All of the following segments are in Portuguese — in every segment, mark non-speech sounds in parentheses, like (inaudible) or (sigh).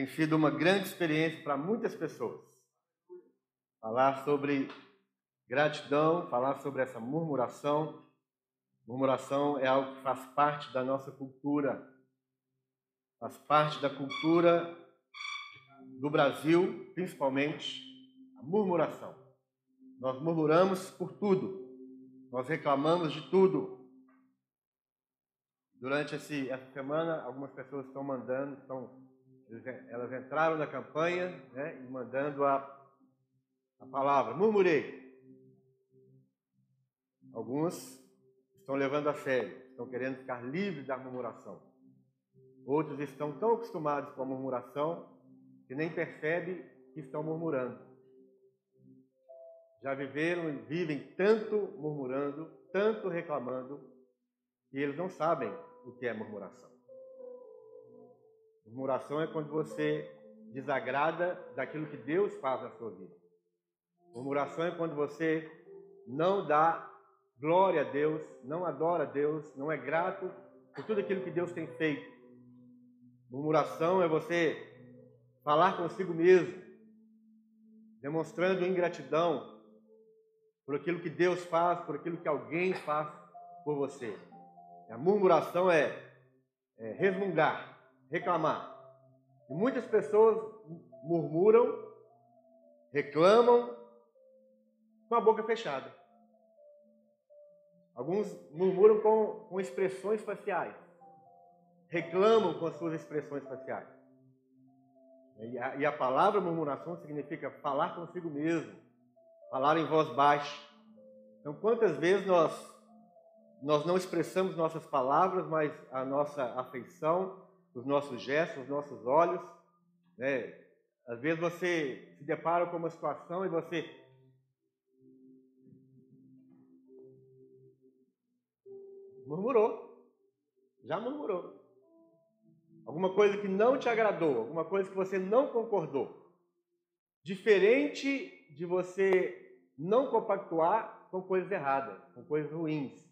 tem sido uma grande experiência para muitas pessoas. Falar sobre gratidão, falar sobre essa murmuração. Murmuração é algo que faz parte da nossa cultura, faz parte da cultura do Brasil, principalmente, a murmuração. Nós murmuramos por tudo, nós reclamamos de tudo. Durante esse, essa semana, algumas pessoas estão mandando, estão, elas entraram na campanha né, e mandando a, a palavra, murmurei. Alguns estão levando a sério, estão querendo ficar livres da murmuração. Outros estão tão acostumados com a murmuração que nem percebem que estão murmurando. Já viveram e vivem tanto murmurando, tanto reclamando, que eles não sabem o que é murmuração. Murmuração é quando você desagrada daquilo que Deus faz na sua vida. Murmuração é quando você não dá glória a Deus, não adora a Deus, não é grato por tudo aquilo que Deus tem feito. Murmuração é você falar consigo mesmo, demonstrando ingratidão por aquilo que Deus faz, por aquilo que alguém faz por você. A murmuração é, é resmungar, reclamar. E muitas pessoas murmuram, reclamam com a boca fechada. Alguns murmuram com, com expressões faciais, reclamam com as suas expressões faciais. E a, e a palavra murmuração significa falar consigo mesmo, falar em voz baixa. Então, quantas vezes nós, nós não expressamos nossas palavras, mas a nossa afeição, os nossos gestos, os nossos olhos, né? Às vezes você se depara com uma situação e você Murmurou. Já murmurou. Alguma coisa que não te agradou, alguma coisa que você não concordou. Diferente de você não compactuar com coisas erradas, com coisas ruins.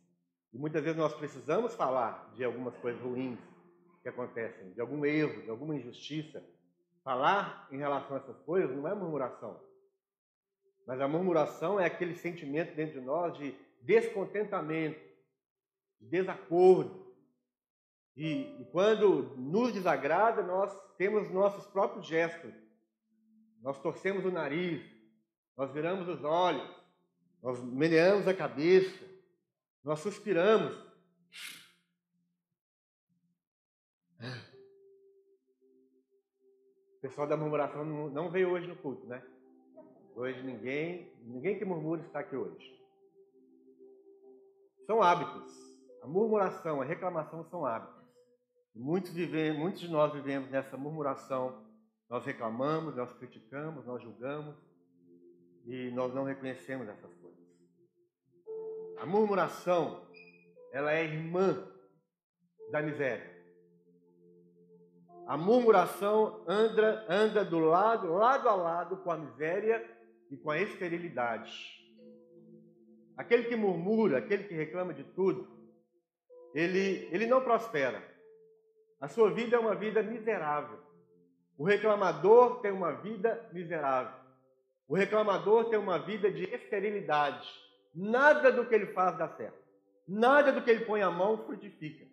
E muitas vezes nós precisamos falar de algumas coisas ruins que acontecem, de algum erro, de alguma injustiça. Falar em relação a essas coisas não é murmuração. Mas a murmuração é aquele sentimento dentro de nós de descontentamento, de desacordo. E, e quando nos desagrada, nós temos nossos próprios gestos. Nós torcemos o nariz, nós viramos os olhos, nós meneamos a cabeça, nós suspiramos. O pessoal da murmuração não veio hoje no culto, né? Hoje ninguém, ninguém que murmura está aqui hoje. São hábitos. A murmuração, a reclamação são hábitos. Muitos, vivem, muitos de nós vivemos nessa murmuração. Nós reclamamos, nós criticamos, nós julgamos e nós não reconhecemos essas coisas. A murmuração, ela é irmã da miséria. A murmuração anda, anda do lado, lado a lado com a miséria e com a esterilidade. Aquele que murmura, aquele que reclama de tudo, ele, ele não prospera. A sua vida é uma vida miserável. O reclamador tem uma vida miserável. O reclamador tem uma vida de esterilidade. Nada do que ele faz dá certo. Nada do que ele põe a mão frutifica.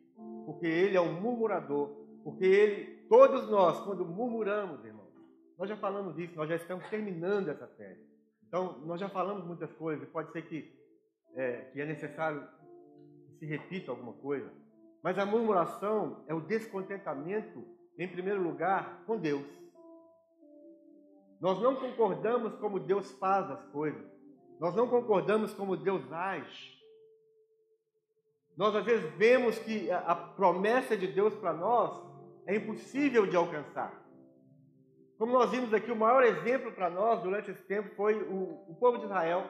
Porque ele é um murmurador. Porque ele, todos nós, quando murmuramos, irmãos, nós já falamos disso, nós já estamos terminando essa série. Então, nós já falamos muitas coisas. Pode ser que é, que é necessário se repita alguma coisa. Mas a murmuração é o descontentamento, em primeiro lugar, com Deus. Nós não concordamos como Deus faz as coisas. Nós não concordamos como Deus age. Nós às vezes vemos que a promessa de Deus para nós é impossível de alcançar. Como nós vimos aqui, o maior exemplo para nós durante esse tempo foi o, o povo de Israel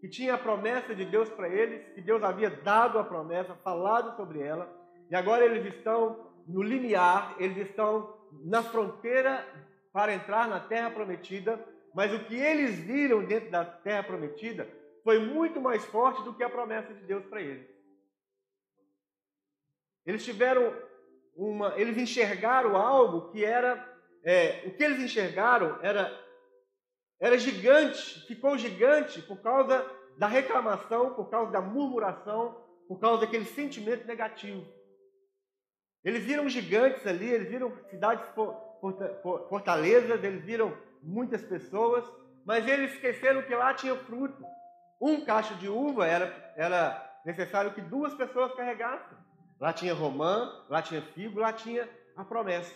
que tinha a promessa de Deus para eles, que Deus havia dado a promessa, falado sobre ela, e agora eles estão no limiar, eles estão na fronteira para entrar na terra prometida, mas o que eles viram dentro da terra prometida foi muito mais forte do que a promessa de Deus para eles. Eles tiveram uma, eles enxergaram algo que era é, o que eles enxergaram era, era gigante, ficou gigante por causa da reclamação, por causa da murmuração, por causa daquele sentimento negativo. Eles viram gigantes ali, eles viram cidades fortalezas, eles viram muitas pessoas, mas eles esqueceram que lá tinha fruto. Um cacho de uva era, era necessário que duas pessoas carregassem. Lá tinha romã, lá tinha figo, lá tinha a promessa.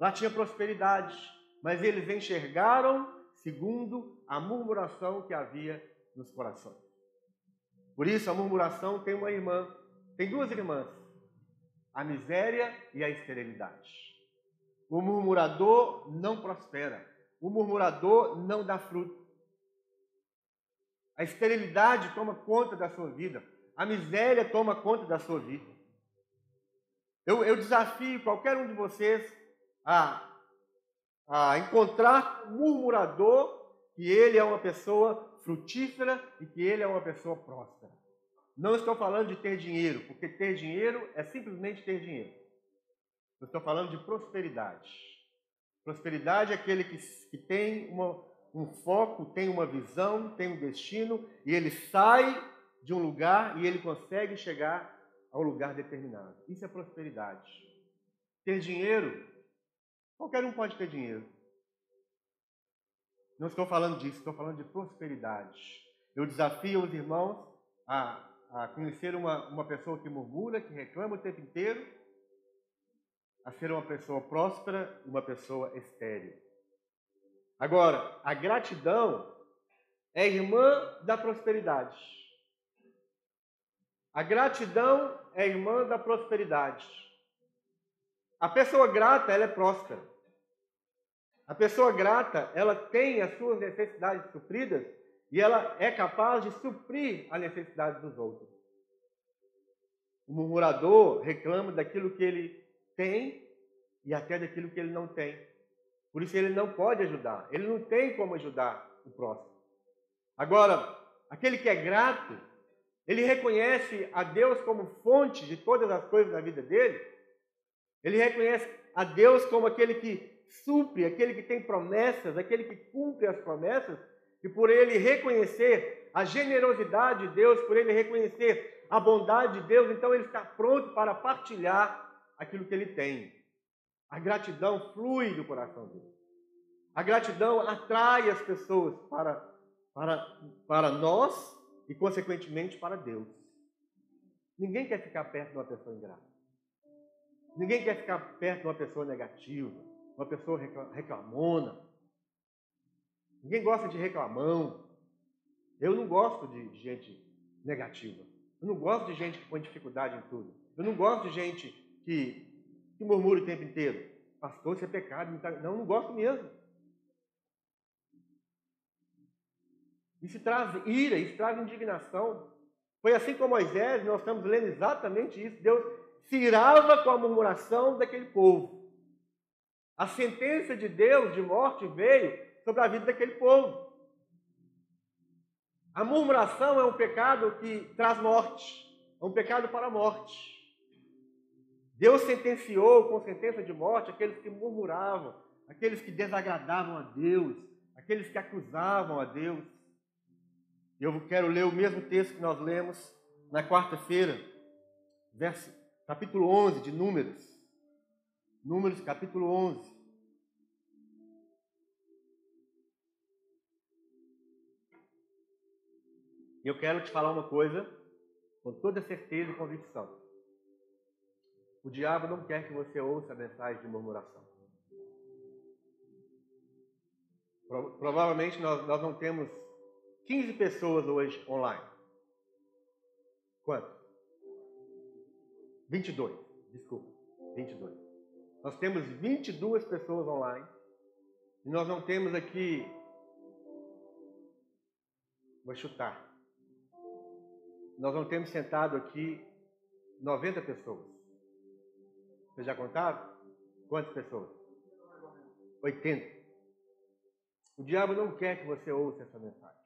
Lá tinha prosperidade. Mas eles enxergaram segundo a murmuração que havia nos corações. Por isso, a murmuração tem uma irmã, tem duas irmãs: a miséria e a esterilidade. O murmurador não prospera. O murmurador não dá fruto. A esterilidade toma conta da sua vida. A miséria toma conta da sua vida. Eu, eu desafio qualquer um de vocês a, a encontrar um murmurador que ele é uma pessoa frutífera e que ele é uma pessoa próspera. Não estou falando de ter dinheiro, porque ter dinheiro é simplesmente ter dinheiro. Eu estou falando de prosperidade. Prosperidade é aquele que, que tem uma, um foco, tem uma visão, tem um destino, e ele sai de um lugar e ele consegue chegar ao lugar determinado. Isso é prosperidade. Ter dinheiro, qualquer um pode ter dinheiro. Não estou falando disso, estou falando de prosperidade. Eu desafio os irmãos a, a conhecer uma, uma pessoa que murmura, que reclama o tempo inteiro, a ser uma pessoa próspera uma pessoa estéril. Agora, a gratidão é irmã da prosperidade. A gratidão é irmã da prosperidade. A pessoa grata, ela é próspera. A pessoa grata, ela tem as suas necessidades supridas e ela é capaz de suprir a necessidade dos outros. O murmurador reclama daquilo que ele tem e até daquilo que ele não tem. Por isso ele não pode ajudar, ele não tem como ajudar o próximo. Agora, aquele que é grato, ele reconhece a Deus como fonte de todas as coisas na vida dele. Ele reconhece a Deus como aquele que supre, aquele que tem promessas, aquele que cumpre as promessas. E por ele reconhecer a generosidade de Deus, por ele reconhecer a bondade de Deus, então ele está pronto para partilhar aquilo que ele tem. A gratidão flui do coração dele. A gratidão atrai as pessoas para, para, para nós e, consequentemente, para Deus. Ninguém quer ficar perto de uma pessoa ingrata. Ninguém quer ficar perto de uma pessoa negativa, uma pessoa reclamona. Ninguém gosta de reclamão. Eu não gosto de gente negativa. Eu não gosto de gente que põe dificuldade em tudo. Eu não gosto de gente que, que murmura o tempo inteiro. Pastor, isso é pecado. Não, não gosto mesmo. Isso traz ira, isso traz indignação. Foi assim com Moisés, nós estamos lendo exatamente isso. Deus se irava com a murmuração daquele povo. A sentença de Deus de morte veio sobre a vida daquele povo. A murmuração é um pecado que traz morte, é um pecado para a morte. Deus sentenciou com sentença de morte aqueles que murmuravam, aqueles que desagradavam a Deus, aqueles que acusavam a Deus. Eu quero ler o mesmo texto que nós lemos na quarta-feira, capítulo 11 de Números. Números, capítulo 11. E eu quero te falar uma coisa com toda certeza e convicção. O diabo não quer que você ouça a mensagem de murmuração. Provavelmente nós, nós não temos 15 pessoas hoje online. Quanto? 22, desculpa, 22. Nós temos 22 pessoas online e nós não temos aqui. Vou chutar. Nós não temos sentado aqui 90 pessoas. Vocês já contaram? Quantas pessoas? 80. O diabo não quer que você ouça essa mensagem.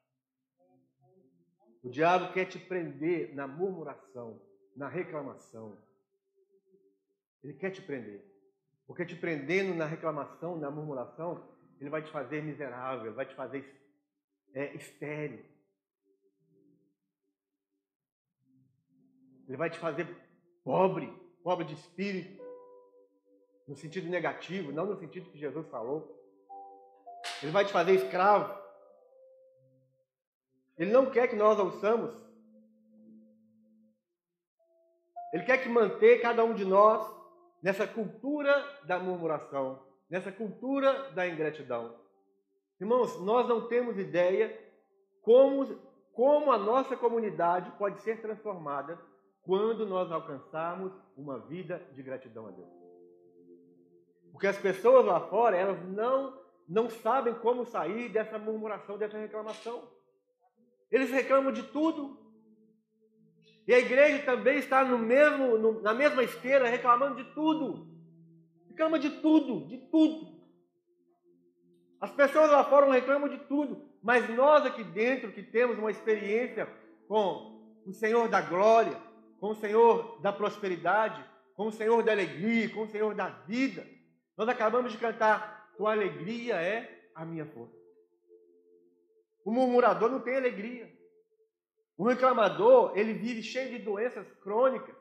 O diabo quer te prender na murmuração, na reclamação. Ele quer te prender. Porque te prendendo na reclamação, na murmuração, ele vai te fazer miserável, vai te fazer é, estéreo. Ele vai te fazer pobre, pobre de espírito, no sentido negativo, não no sentido que Jesus falou. Ele vai te fazer escravo. Ele não quer que nós ouçamos. Ele quer que manter cada um de nós nessa cultura da murmuração, nessa cultura da ingratidão. Irmãos, nós não temos ideia como, como a nossa comunidade pode ser transformada quando nós alcançarmos uma vida de gratidão a Deus. Porque as pessoas lá fora, elas não, não sabem como sair dessa murmuração, dessa reclamação. Eles reclamam de tudo. E a igreja também está no mesmo, no, na mesma esteira, reclamando de tudo. Reclama de tudo, de tudo. As pessoas lá fora reclamam de tudo, mas nós aqui dentro que temos uma experiência com o Senhor da glória, com o Senhor da prosperidade, com o Senhor da alegria, com o Senhor da vida, nós acabamos de cantar: Tua alegria é a minha força. O murmurador não tem alegria. O reclamador, ele vive cheio de doenças crônicas.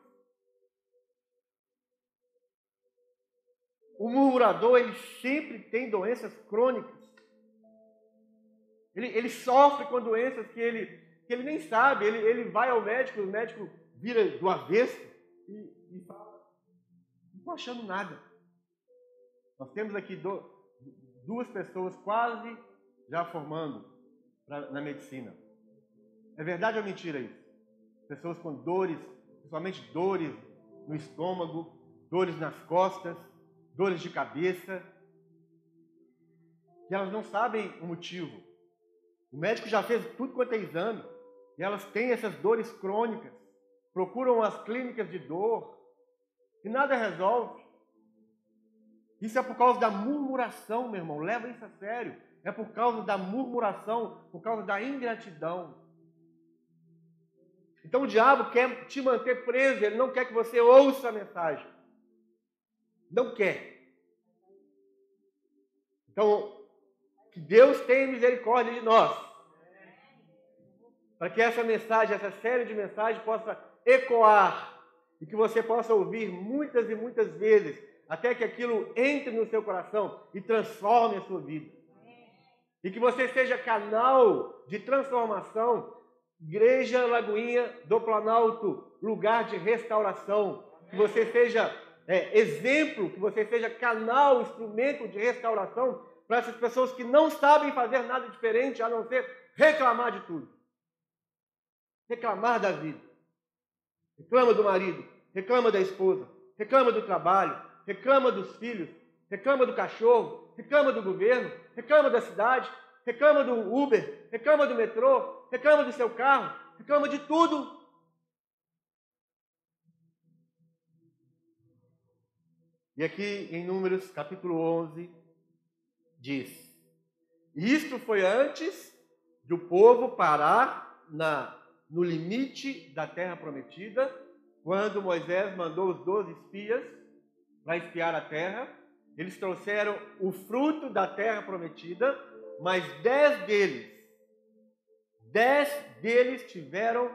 O murmurador, ele sempre tem doenças crônicas. Ele, ele sofre com doenças que ele, que ele nem sabe. Ele, ele vai ao médico, o médico vira do avesso e, e fala: Não estou achando nada. Nós temos aqui do, duas pessoas quase já formando pra, na medicina. É verdade ou mentira isso? Pessoas com dores, principalmente dores no estômago, dores nas costas, dores de cabeça, que elas não sabem o motivo. O médico já fez tudo quanto é exame, e elas têm essas dores crônicas, procuram as clínicas de dor, e nada resolve. Isso é por causa da murmuração, meu irmão, leva isso a sério. É por causa da murmuração, por causa da ingratidão. Então o diabo quer te manter preso, ele não quer que você ouça a mensagem. Não quer. Então, que Deus tenha misericórdia de nós. Para que essa mensagem, essa série de mensagens possa ecoar e que você possa ouvir muitas e muitas vezes, até que aquilo entre no seu coração e transforme a sua vida. E que você seja canal de transformação Igreja Lagoinha do Planalto, lugar de restauração. Que você seja é, exemplo, que você seja canal, instrumento de restauração para essas pessoas que não sabem fazer nada diferente a não ser reclamar de tudo. Reclamar da vida. Reclama do marido, reclama da esposa, reclama do trabalho, reclama dos filhos, reclama do cachorro, reclama do governo, reclama da cidade, reclama do Uber, reclama do metrô, reclama do seu carro, reclama de tudo. E aqui em Números capítulo 11 diz: Isto foi antes do povo parar na, no limite da terra prometida, quando Moisés mandou os doze espias para espiar a terra. Eles trouxeram o fruto da terra prometida, mas dez deles, dez deles tiveram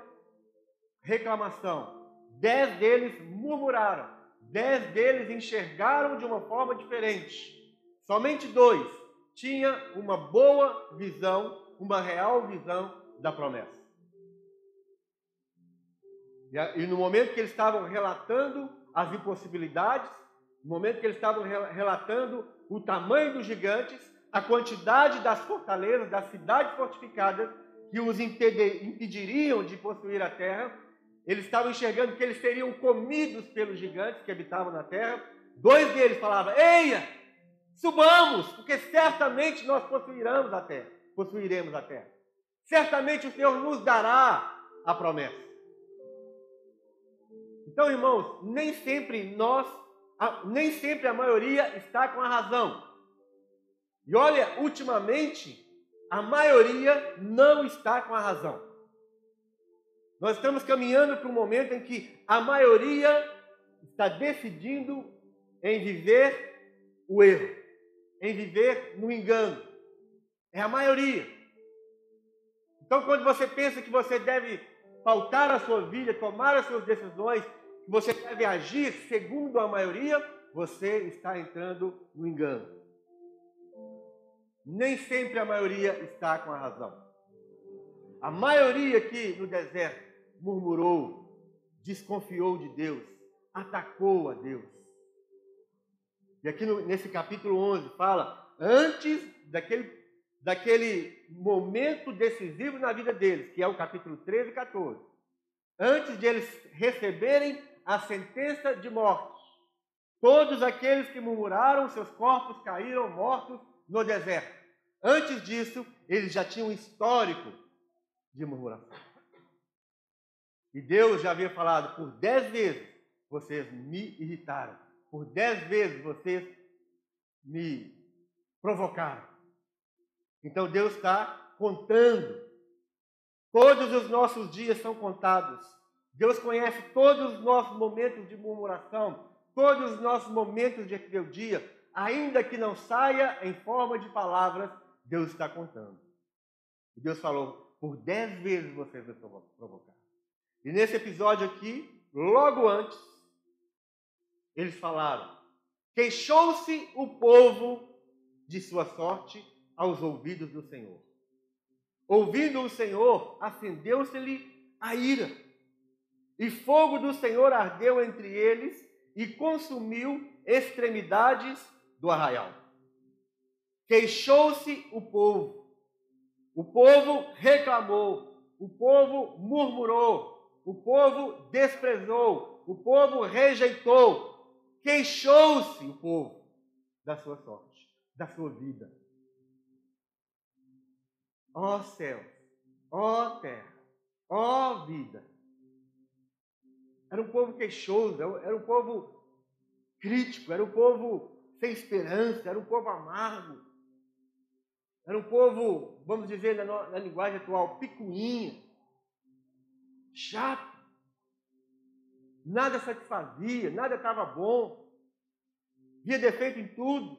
reclamação, dez deles murmuraram, dez deles enxergaram de uma forma diferente. Somente dois tinham uma boa visão, uma real visão da promessa. E no momento que eles estavam relatando as impossibilidades, no momento que eles estavam relatando o tamanho dos gigantes, a quantidade das fortalezas, das cidades fortificadas que os impediriam de possuir a terra, eles estavam enxergando que eles seriam comidos pelos gigantes que habitavam na terra. Dois deles falavam: Eia, subamos, porque certamente nós possuiremos a terra, possuiremos a terra. Certamente o Senhor nos dará a promessa. Então, irmãos, nem sempre nós, nem sempre a maioria está com a razão. E olha, ultimamente, a maioria não está com a razão. Nós estamos caminhando para um momento em que a maioria está decidindo em viver o erro, em viver no engano. É a maioria. Então, quando você pensa que você deve pautar a sua vida, tomar as suas decisões, você deve agir segundo a maioria, você está entrando no engano. Nem sempre a maioria está com a razão. A maioria aqui no deserto murmurou, desconfiou de Deus, atacou a Deus. E aqui no, nesse capítulo 11 fala, antes daquele, daquele momento decisivo na vida deles, que é o capítulo 13 e 14, antes de eles receberem a sentença de morte, todos aqueles que murmuraram, seus corpos caíram mortos no deserto. Antes disso, eles já tinham um histórico de murmuração. E Deus já havia falado por dez vezes: vocês me irritaram. Por dez vezes vocês me provocaram. Então Deus está contando. Todos os nossos dias são contados. Deus conhece todos os nossos momentos de murmuração, todos os nossos momentos de rebeldia, ainda que não saia em forma de palavras, Deus está contando. Deus falou: por dez vezes vocês me provocaram. E nesse episódio aqui, logo antes, eles falaram: queixou-se o povo de sua sorte aos ouvidos do Senhor. Ouvindo o Senhor, acendeu-se-lhe a ira, e fogo do Senhor ardeu entre eles e consumiu extremidades do arraial. Queixou-se o povo, o povo reclamou, o povo murmurou, o povo desprezou, o povo rejeitou, queixou-se o povo da sua sorte, da sua vida. Ó céu, ó terra, ó vida. Era um povo queixoso, era um povo crítico, era um povo sem esperança, era um povo amargo. Era um povo, vamos dizer na, na linguagem atual, picuinha, chato. Nada satisfazia, nada estava bom. Via defeito em tudo.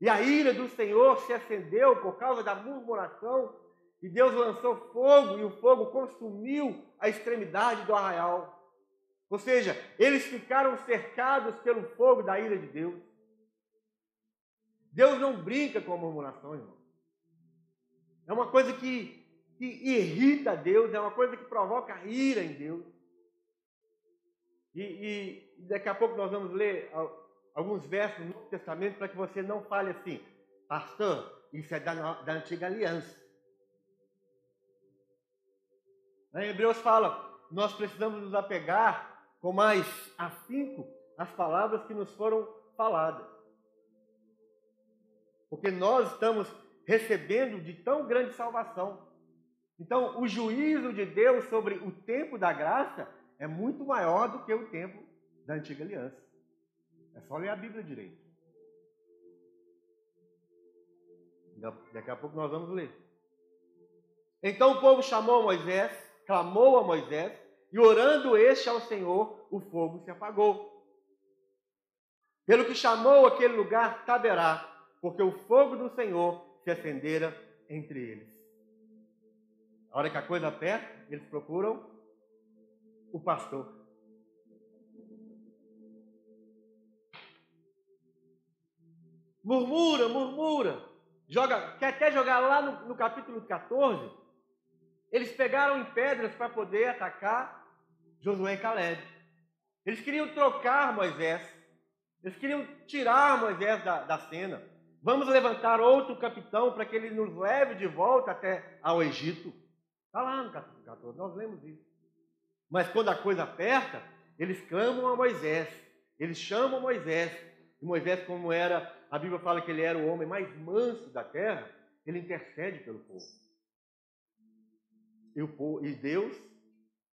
E a ira do Senhor se acendeu por causa da murmuração. E Deus lançou fogo, e o fogo consumiu a extremidade do arraial. Ou seja, eles ficaram cercados pelo fogo da ira de Deus. Deus não brinca com a murmuração, irmão. É uma coisa que, que irrita Deus, é uma coisa que provoca ira em Deus. E, e daqui a pouco nós vamos ler alguns versos do Novo Testamento para que você não fale assim, pastor, isso é da, da antiga aliança. Em Hebreus fala, nós precisamos nos apegar com mais afinco às palavras que nos foram faladas porque nós estamos recebendo de tão grande salvação. Então, o juízo de Deus sobre o tempo da graça é muito maior do que o tempo da antiga aliança. É só ler a Bíblia direito. Daqui a pouco nós vamos ler. Então o povo chamou Moisés, clamou a Moisés, e orando este ao Senhor, o fogo se apagou. Pelo que chamou aquele lugar Taberá, porque o fogo do Senhor se acendera entre eles. A hora que a coisa aperta, eles procuram o pastor. Murmura, murmura. Joga, quer até jogar lá no, no capítulo 14. Eles pegaram em pedras para poder atacar Josué e Caleb. Eles queriam trocar Moisés. Eles queriam tirar Moisés da, da cena. Vamos levantar outro capitão para que ele nos leve de volta até ao Egito. Está lá no capítulo 14, nós lemos isso. Mas quando a coisa aperta, eles clamam a Moisés, eles chamam Moisés. E Moisés, como era, a Bíblia fala que ele era o homem mais manso da terra, ele intercede pelo povo. E, Deus,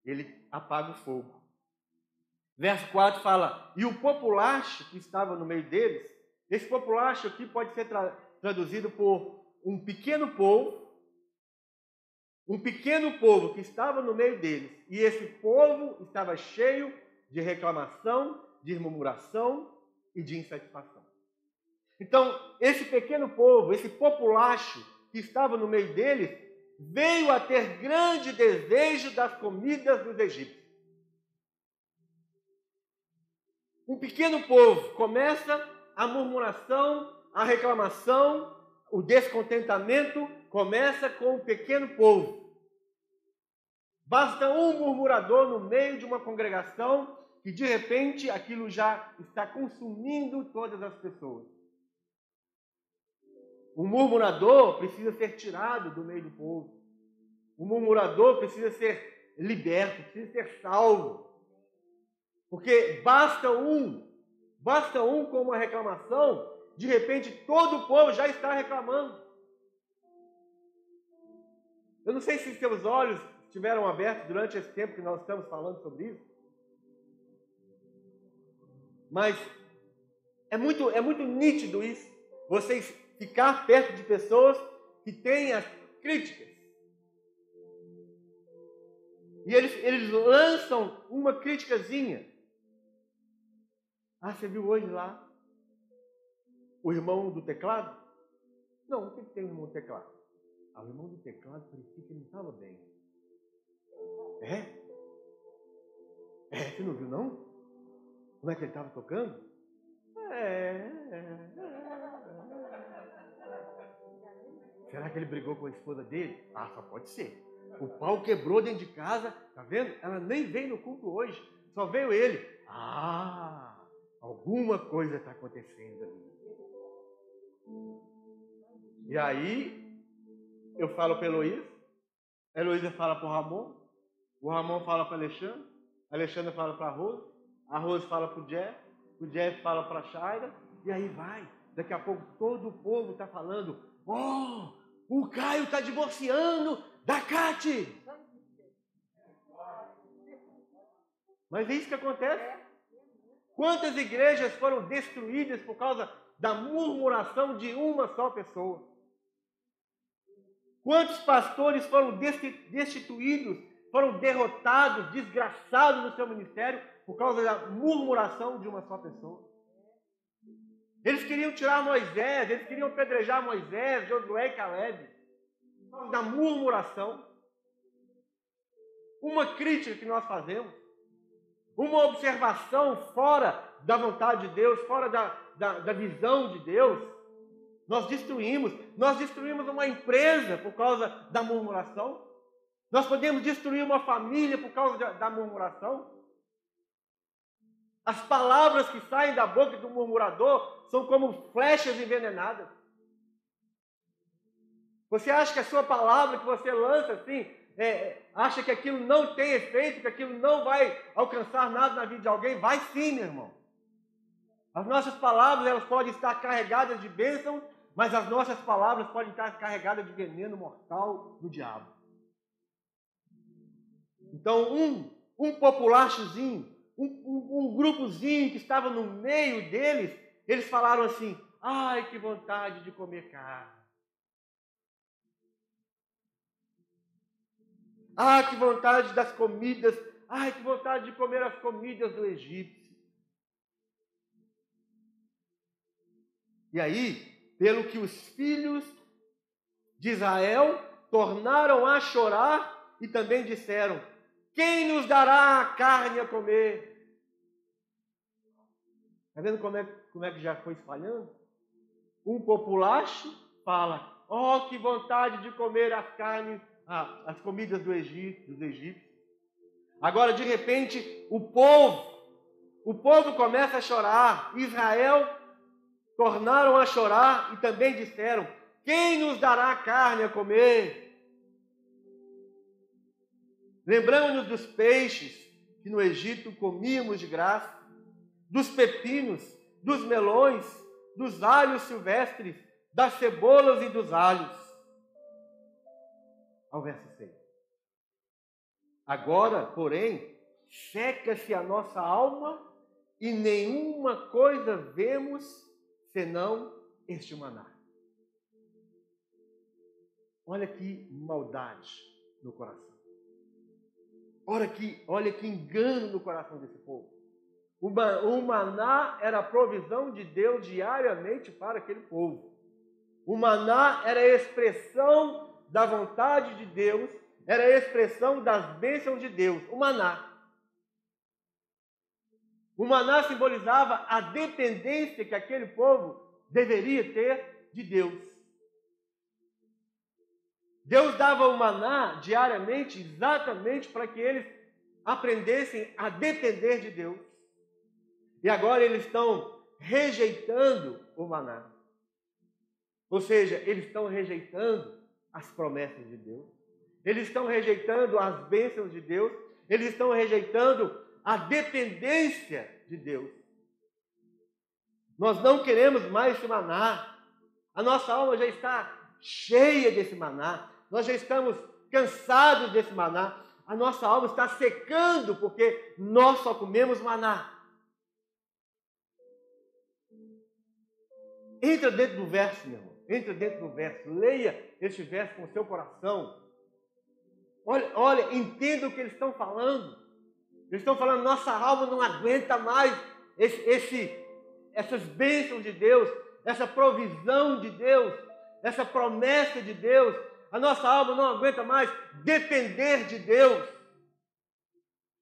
ele apaga o fogo. Verso 4 fala: E o populacho que estava no meio deles esse populacho aqui pode ser tra traduzido por um pequeno povo, um pequeno povo que estava no meio deles, e esse povo estava cheio de reclamação, de murmuração e de insatisfação. Então, esse pequeno povo, esse populacho que estava no meio deles, veio a ter grande desejo das comidas dos egípcios. Um pequeno povo começa a murmuração, a reclamação, o descontentamento começa com um pequeno povo. Basta um murmurador no meio de uma congregação que de repente aquilo já está consumindo todas as pessoas. O murmurador precisa ser tirado do meio do povo. O murmurador precisa ser liberto, precisa ser salvo. Porque basta um, basta um com uma reclamação, de repente todo o povo já está reclamando. Eu não sei se seus olhos estiveram abertos durante esse tempo que nós estamos falando sobre isso. Mas é muito, é muito nítido isso. Vocês ficar perto de pessoas que têm as críticas. E eles, eles lançam uma criticazinha. Ah, você viu hoje lá o irmão do teclado? Não, o que tem o irmão do teclado? Ah, o irmão do teclado parecia que ele não estava bem. É? É, você não viu não? Como é que ele estava tocando? É, é, é. Será que ele brigou com a esposa dele? Ah, só pode ser. O pau quebrou dentro de casa, tá vendo? Ela nem veio no culto hoje, só veio ele. Ah, alguma coisa está acontecendo ali. E aí, eu falo para Heloísa, Heloísa fala para o Ramon, o Ramon fala para Alexandre, Alexandre fala para a Rose, a Rose fala para o Jeff, o Jeff fala para a Shaira, e aí vai. Daqui a pouco todo o povo está falando: Oh, o Caio está divorciando da Cate. Mas é isso que acontece. Quantas igrejas foram destruídas por causa da murmuração de uma só pessoa? Quantos pastores foram destituídos foram derrotados, desgraçados no seu ministério por causa da murmuração de uma só pessoa. Eles queriam tirar Moisés, eles queriam apedrejar Moisés, Josué e Caleb, da murmuração. Uma crítica que nós fazemos, uma observação fora da vontade de Deus, fora da, da, da visão de Deus, nós destruímos. Nós destruímos uma empresa por causa da murmuração. Nós podemos destruir uma família por causa da murmuração. As palavras que saem da boca do murmurador são como flechas envenenadas. Você acha que a sua palavra que você lança assim, é, acha que aquilo não tem efeito, que aquilo não vai alcançar nada na vida de alguém? Vai sim, meu irmão. As nossas palavras elas podem estar carregadas de bênção, mas as nossas palavras podem estar carregadas de veneno mortal do diabo. Então, um, um populachozinho, um, um, um grupozinho que estava no meio deles, eles falaram assim: ai, que vontade de comer carne. Ah, que vontade das comidas. Ai, que vontade de comer as comidas do Egito. E aí, pelo que os filhos de Israel tornaram a chorar e também disseram: quem nos dará a carne a comer? Está vendo como é, como é que já foi espalhando? Um populacho fala: Oh, que vontade de comer as carnes, ah, as comidas do Egito, dos egípcios. Agora, de repente, o povo, o povo começa a chorar. Israel tornaram a chorar e também disseram: Quem nos dará carne a comer? Lembramos-nos dos peixes que no Egito comíamos de graça, dos pepinos, dos melões, dos alhos silvestres, das cebolas e dos alhos. Ao verso 6. Agora, porém, seca-se a nossa alma e nenhuma coisa vemos senão este maná. Olha que maldade no coração. Olha que, olha que engano no coração desse povo. O maná era a provisão de Deus diariamente para aquele povo. O maná era a expressão da vontade de Deus, era a expressão das bênçãos de Deus. O maná. O maná simbolizava a dependência que aquele povo deveria ter de Deus. Deus dava o maná diariamente exatamente para que eles aprendessem a depender de Deus. E agora eles estão rejeitando o maná. Ou seja, eles estão rejeitando as promessas de Deus. Eles estão rejeitando as bênçãos de Deus. Eles estão rejeitando a dependência de Deus. Nós não queremos mais esse maná. A nossa alma já está cheia desse maná. Nós já estamos cansados desse maná. A nossa alma está secando porque nós só comemos maná. Entra dentro do verso, meu irmão. Entra dentro do verso. Leia este verso com o seu coração. Olha, olha, entenda o que eles estão falando. Eles estão falando, nossa alma não aguenta mais esse, esse, essas bênçãos de Deus, essa provisão de Deus, essa promessa de Deus. A nossa alma não aguenta mais depender de Deus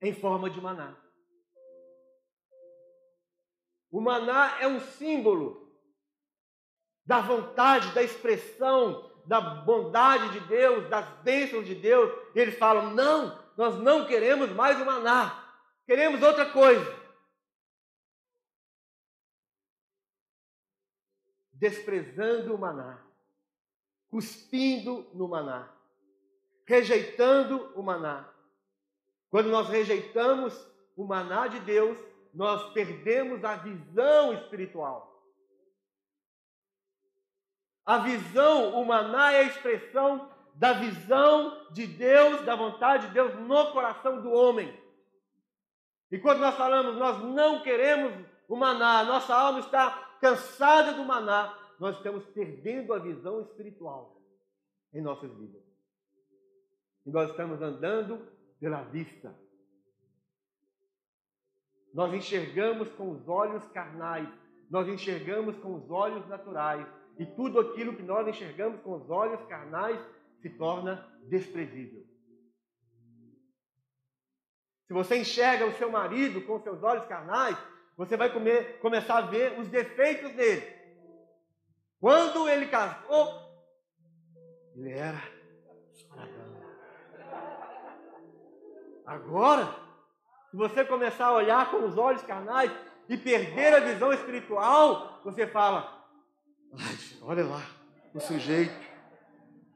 em forma de maná. O maná é um símbolo da vontade, da expressão, da bondade de Deus, das bênçãos de Deus. E eles falam: não, nós não queremos mais o maná, queremos outra coisa. Desprezando o maná, cuspindo no maná, rejeitando o maná. Quando nós rejeitamos o maná de Deus, nós perdemos a visão espiritual. A visão, o maná é a expressão da visão de Deus, da vontade de Deus no coração do homem. E quando nós falamos, nós não queremos o maná, nossa alma está cansada do maná, nós estamos perdendo a visão espiritual em nossas vidas. E nós estamos andando pela vista. Nós enxergamos com os olhos carnais, nós enxergamos com os olhos naturais, e tudo aquilo que nós enxergamos com os olhos carnais se torna desprezível. Se você enxerga o seu marido com seus olhos carnais, você vai comer, começar a ver os defeitos dele. Quando ele casou, ele era Agora, se você começar a olhar com os olhos carnais e perder a visão espiritual, você fala: olha lá, o sujeito.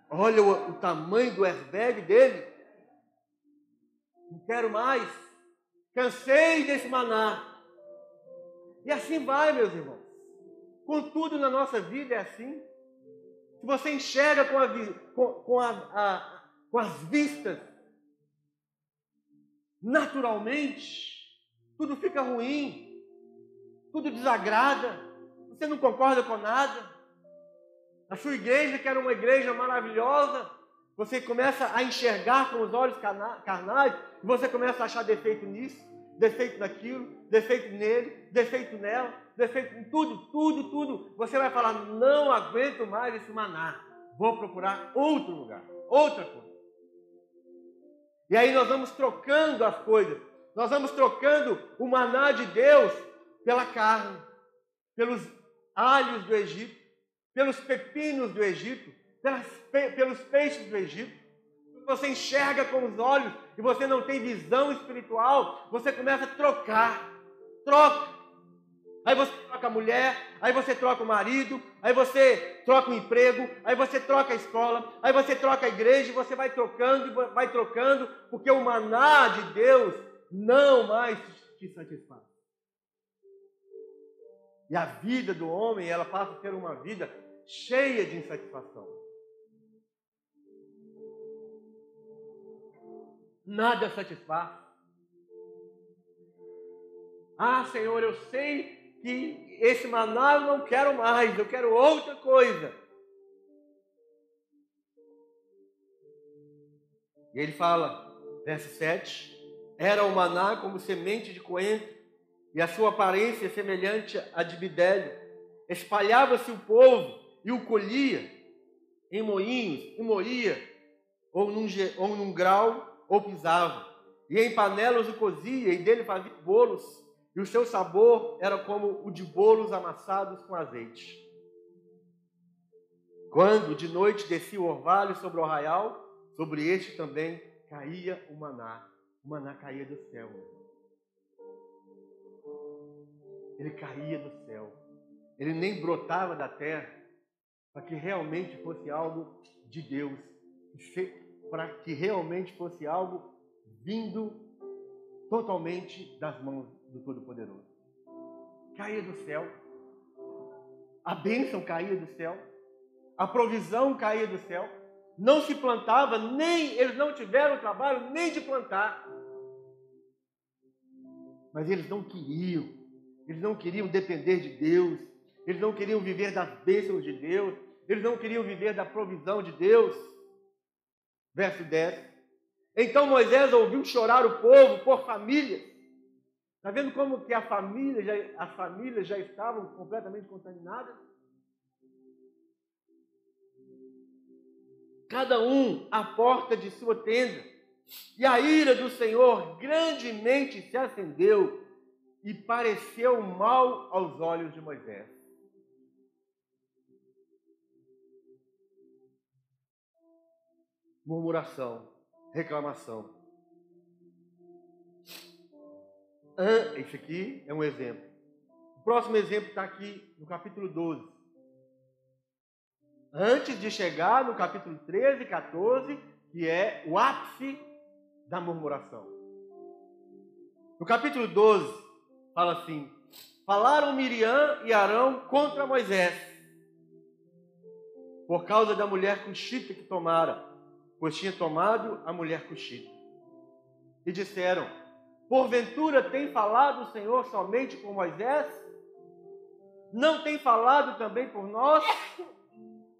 Olha o, o tamanho do airbag dele. Não quero mais. Cansei desse maná. E assim vai, meus irmãos. Contudo, na nossa vida é assim. Se você enxerga com, a, com, com, a, a, com as vistas, naturalmente, tudo fica ruim, tudo desagrada você não concorda com nada. A sua igreja, que era uma igreja maravilhosa, você começa a enxergar com os olhos carnais, e você começa a achar defeito nisso, defeito naquilo, defeito nele, defeito nela, defeito em tudo, tudo, tudo. Você vai falar: não aguento mais esse maná, vou procurar outro lugar, outra coisa. E aí nós vamos trocando as coisas, nós vamos trocando o maná de Deus pela carne, pelos alhos do Egito, pelos pepinos do Egito, pelas, pelos peixes do Egito. Você enxerga com os olhos e você não tem visão espiritual, você começa a trocar. Troca. Aí você troca a mulher, aí você troca o marido, aí você troca o emprego, aí você troca a escola, aí você troca a igreja, e você vai trocando vai trocando, porque o maná de Deus não mais te satisfaz. E a vida do homem, ela passa a ser uma vida cheia de insatisfação. Nada satisfaz. Ah, Senhor, eu sei que esse maná eu não quero mais, eu quero outra coisa. E ele fala, verso 7, era o maná como semente de coentro e a sua aparência semelhante à de bidélio. Espalhava-se o povo e o colhia em moinhos, e moía, ou num, ou num grau, ou pisava. E em panelas o cozia, e dele fazia bolos, e o seu sabor era como o de bolos amassados com azeite. Quando de noite descia o orvalho sobre o arraial, sobre este também caía o maná. O maná caía do céu. Ele caía do céu. Ele nem brotava da terra para que realmente fosse algo de Deus, para que realmente fosse algo vindo totalmente das mãos do Todo-Poderoso. Caía do céu. A bênção caía do céu a provisão caía do céu, não se plantava, nem eles não tiveram trabalho nem de plantar. Mas eles não queriam, eles não queriam depender de Deus, eles não queriam viver das bênçãos de Deus, eles não queriam viver da provisão de Deus. Verso 10. Então Moisés ouviu chorar o povo por famílias. Está vendo como que a família já, as famílias já estavam completamente contaminadas? cada um à porta de sua tenda. E a ira do Senhor grandemente se acendeu e pareceu mal aos olhos de Moisés. Murmuração, reclamação. Esse aqui é um exemplo. O próximo exemplo está aqui no capítulo 12 antes de chegar no capítulo 13 e 14, que é o ápice da murmuração. No capítulo 12, fala assim: Falaram Miriam e Arão contra Moisés, por causa da mulher cuxita que tomara, pois tinha tomado a mulher cuxita. E disseram: Porventura tem falado o Senhor somente por Moisés? Não tem falado também por nós?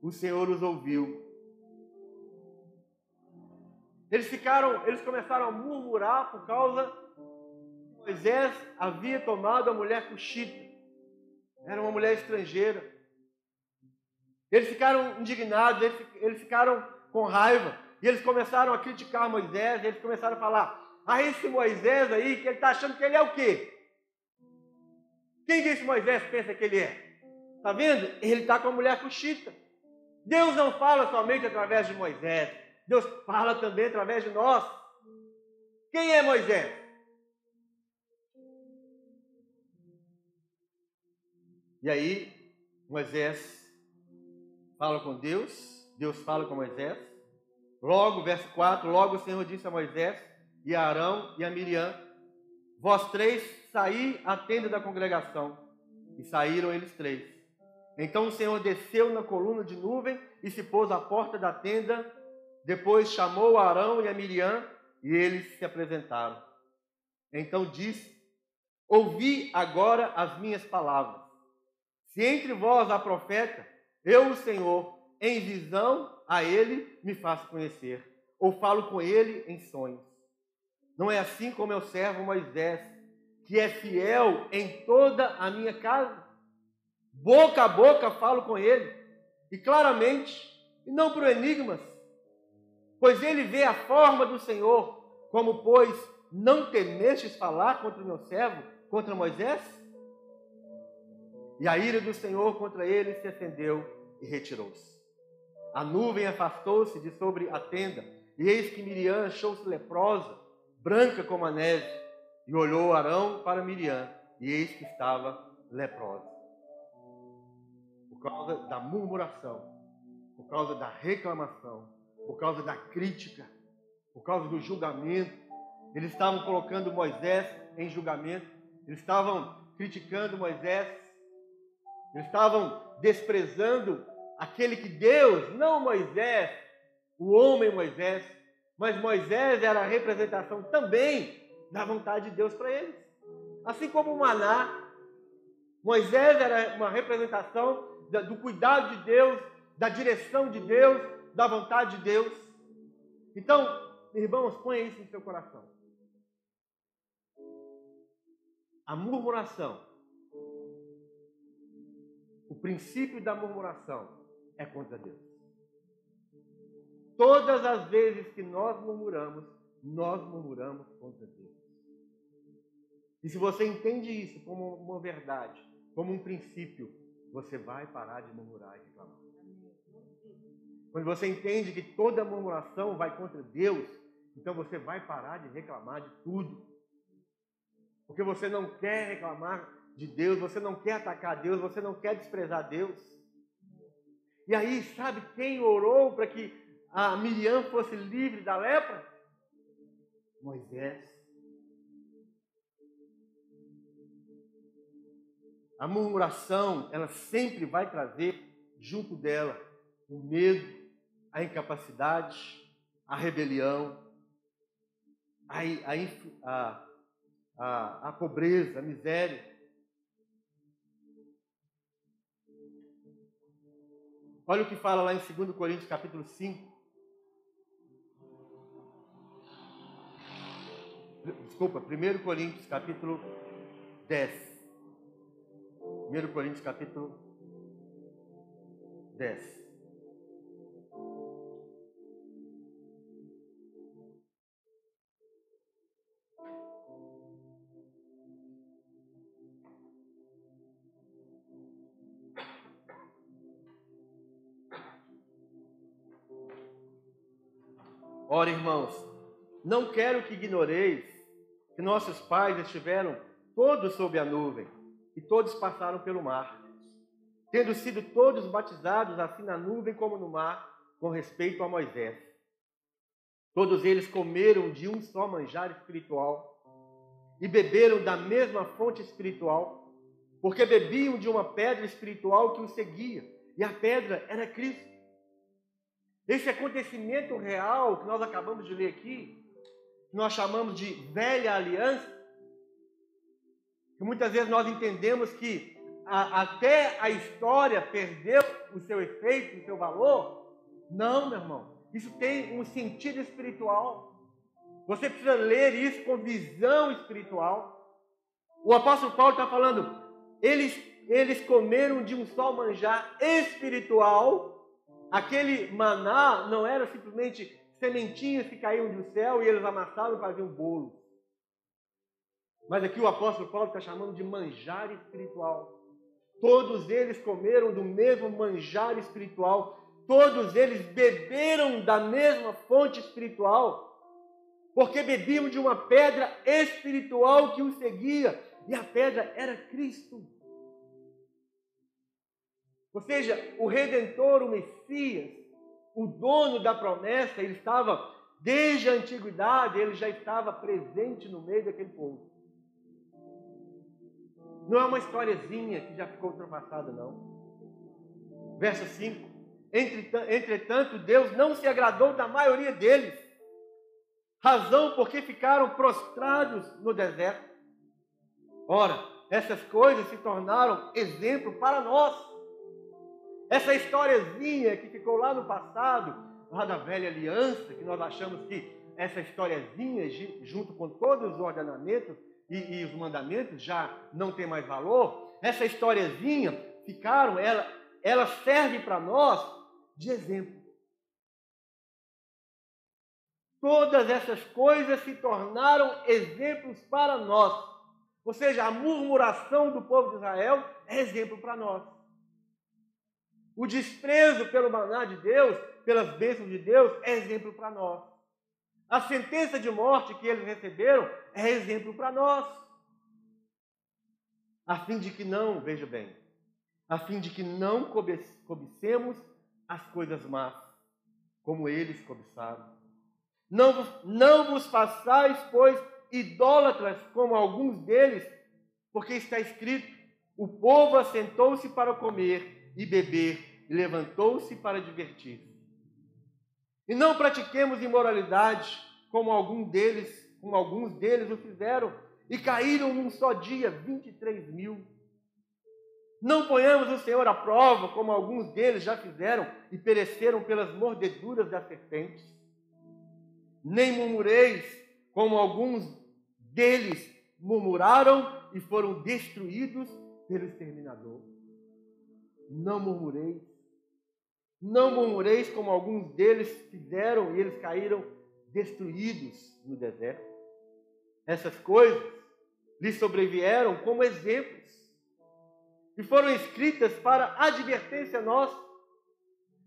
o Senhor os ouviu. Eles ficaram, eles começaram a murmurar por causa que Moisés havia tomado a mulher cuxita. Era uma mulher estrangeira. Eles ficaram indignados, eles, eles ficaram com raiva. E eles começaram a criticar Moisés, eles começaram a falar: Ah, esse Moisés aí, que ele está achando que ele é o quê? Quem que esse Moisés pensa que ele é? Está vendo? Ele está com a mulher cuxita. Deus não fala somente através de Moisés, Deus fala também através de nós. Quem é Moisés? E aí, Moisés fala com Deus, Deus fala com Moisés. Logo, verso 4, logo o Senhor disse a Moisés e a Arão e a Miriam: Vós três saí à tenda da congregação. E saíram eles três. Então o Senhor desceu na coluna de nuvem e se pôs à porta da tenda. Depois chamou Arão e a Miriam e eles se apresentaram. Então disse: Ouvi agora as minhas palavras. Se entre vós há profeta, eu, o Senhor, em visão a ele me faço conhecer, ou falo com ele em sonhos. Não é assim como eu servo Moisés, que é fiel em toda a minha casa? boca a boca falo com ele, e claramente, e não por enigmas, pois ele vê a forma do Senhor, como, pois, não temestes falar contra o meu servo, contra Moisés? E a ira do Senhor contra ele se acendeu e retirou-se. A nuvem afastou-se de sobre a tenda, e eis que Miriam achou-se leprosa, branca como a neve, e olhou Arão para Miriam, e eis que estava leprosa causa da murmuração, por causa da reclamação, por causa da crítica, por causa do julgamento. Eles estavam colocando Moisés em julgamento, eles estavam criticando Moisés, eles estavam desprezando aquele que Deus, não Moisés, o homem Moisés, mas Moisés era a representação também da vontade de Deus para eles. Assim como o maná, Moisés era uma representação do cuidado de Deus, da direção de Deus, da vontade de Deus. Então, irmãos, ponha isso em seu coração. A murmuração, o princípio da murmuração é contra Deus. Todas as vezes que nós murmuramos, nós murmuramos contra Deus. E se você entende isso como uma verdade, como um princípio, você vai parar de murmurar e reclamar. Quando você entende que toda murmuração vai contra Deus, então você vai parar de reclamar de tudo. Porque você não quer reclamar de Deus, você não quer atacar Deus, você não quer desprezar Deus. E aí, sabe quem orou para que a Miriam fosse livre da lepra? Moisés. A murmuração, ela sempre vai trazer junto dela o medo, a incapacidade, a rebelião, a, a, a, a pobreza, a miséria. Olha o que fala lá em 2 Coríntios capítulo 5. Desculpa, 1 Coríntios capítulo 10. 1 Coríntios capítulo 10. Ora, irmãos, não quero que ignoreis que nossos pais estiveram todos sob a nuvem e todos passaram pelo mar, tendo sido todos batizados assim na nuvem como no mar, com respeito a Moisés. Todos eles comeram de um só manjar espiritual e beberam da mesma fonte espiritual, porque bebiam de uma pedra espiritual que os seguia, e a pedra era Cristo. Esse acontecimento real que nós acabamos de ler aqui, que nós chamamos de velha aliança, que muitas vezes nós entendemos que a, até a história perdeu o seu efeito, o seu valor. Não, meu irmão. Isso tem um sentido espiritual. Você precisa ler isso com visão espiritual. O apóstolo Paulo está falando, eles, eles comeram de um só manjar espiritual. Aquele maná não era simplesmente sementinhas que caíam do céu e eles amassavam e faziam bolo. Mas aqui o apóstolo Paulo está chamando de manjar espiritual. Todos eles comeram do mesmo manjar espiritual. Todos eles beberam da mesma fonte espiritual. Porque bebiam de uma pedra espiritual que os seguia. E a pedra era Cristo. Ou seja, o Redentor, o Messias, o dono da promessa, ele estava, desde a antiguidade, ele já estava presente no meio daquele povo. Não é uma historiazinha que já ficou ultrapassada, não. Verso 5. Entretanto, Deus não se agradou da maioria deles, razão porque ficaram prostrados no deserto. Ora, essas coisas se tornaram exemplo para nós. Essa historiazinha que ficou lá no passado, lá da velha aliança, que nós achamos que essa historiazinha, junto com todos os ordenamentos, e, e os mandamentos já não tem mais valor, essa historiazinha ficaram, ela, ela serve para nós de exemplo. Todas essas coisas se tornaram exemplos para nós. Ou seja, a murmuração do povo de Israel é exemplo para nós. O desprezo pelo maná de Deus, pelas bênçãos de Deus, é exemplo para nós. A sentença de morte que eles receberam é exemplo para nós. A fim de que não, veja bem, a fim de que não cobicemos as coisas más, como eles cobiçaram. Não vos, não vos façais, pois, idólatras como alguns deles, porque está escrito: o povo assentou-se para comer e beber, e levantou-se para divertir-se. E não pratiquemos imoralidade, como algum deles, como alguns deles o fizeram, e caíram num só dia 23 mil. Não ponhamos o Senhor à prova, como alguns deles já fizeram e pereceram pelas mordeduras das serpentes. Nem murmureis, como alguns deles murmuraram e foram destruídos pelo exterminador. Não murmureis. Não murmureis como alguns deles fizeram e eles caíram destruídos no deserto. Essas coisas lhes sobrevieram como exemplos e foram escritas para advertência nossa,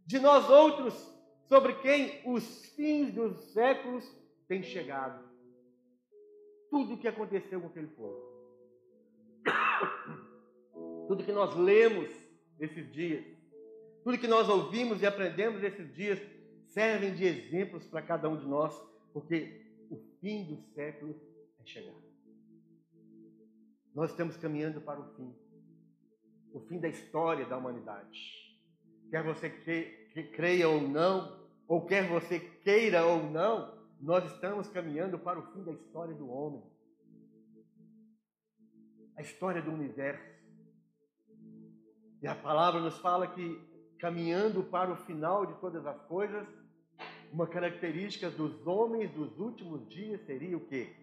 de nós outros, sobre quem os fins dos séculos têm chegado. Tudo o que aconteceu com aquele povo. (coughs) Tudo que nós lemos esses dias, tudo que nós ouvimos e aprendemos esses dias, servem de exemplos para cada um de nós, porque o fim dos séculos é chegar. Nós estamos caminhando para o fim o fim da história da humanidade. Quer você que creia ou não, ou quer você queira ou não, nós estamos caminhando para o fim da história do homem. A história do universo. E a palavra nos fala que caminhando para o final de todas as coisas, uma característica dos homens dos últimos dias seria o quê?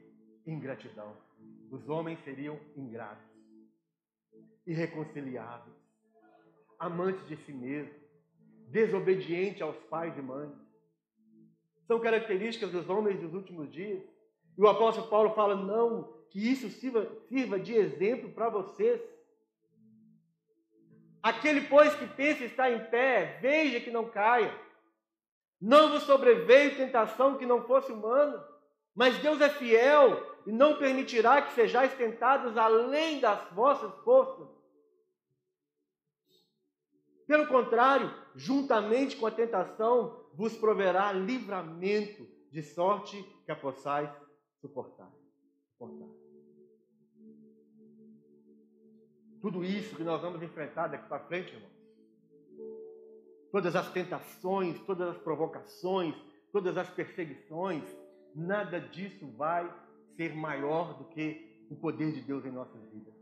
Ingratidão. Os homens seriam ingratos irreconciliáveis, amantes de si mesmo, desobediente aos pais e mães. São características dos homens dos últimos dias. E o apóstolo Paulo fala: não, que isso sirva, sirva de exemplo para vocês. Aquele, pois, que pensa estar em pé, veja que não caia. Não vos sobreveio tentação que não fosse humana, mas Deus é fiel e não permitirá que sejais tentados além das vossas forças. Pelo contrário, juntamente com a tentação, vos proverá livramento, de sorte que a possais suportar. suportar. Tudo isso que nós vamos enfrentar daqui para frente, irmãos. Todas as tentações, todas as provocações, todas as perseguições, nada disso vai ser maior do que o poder de Deus em nossas vidas.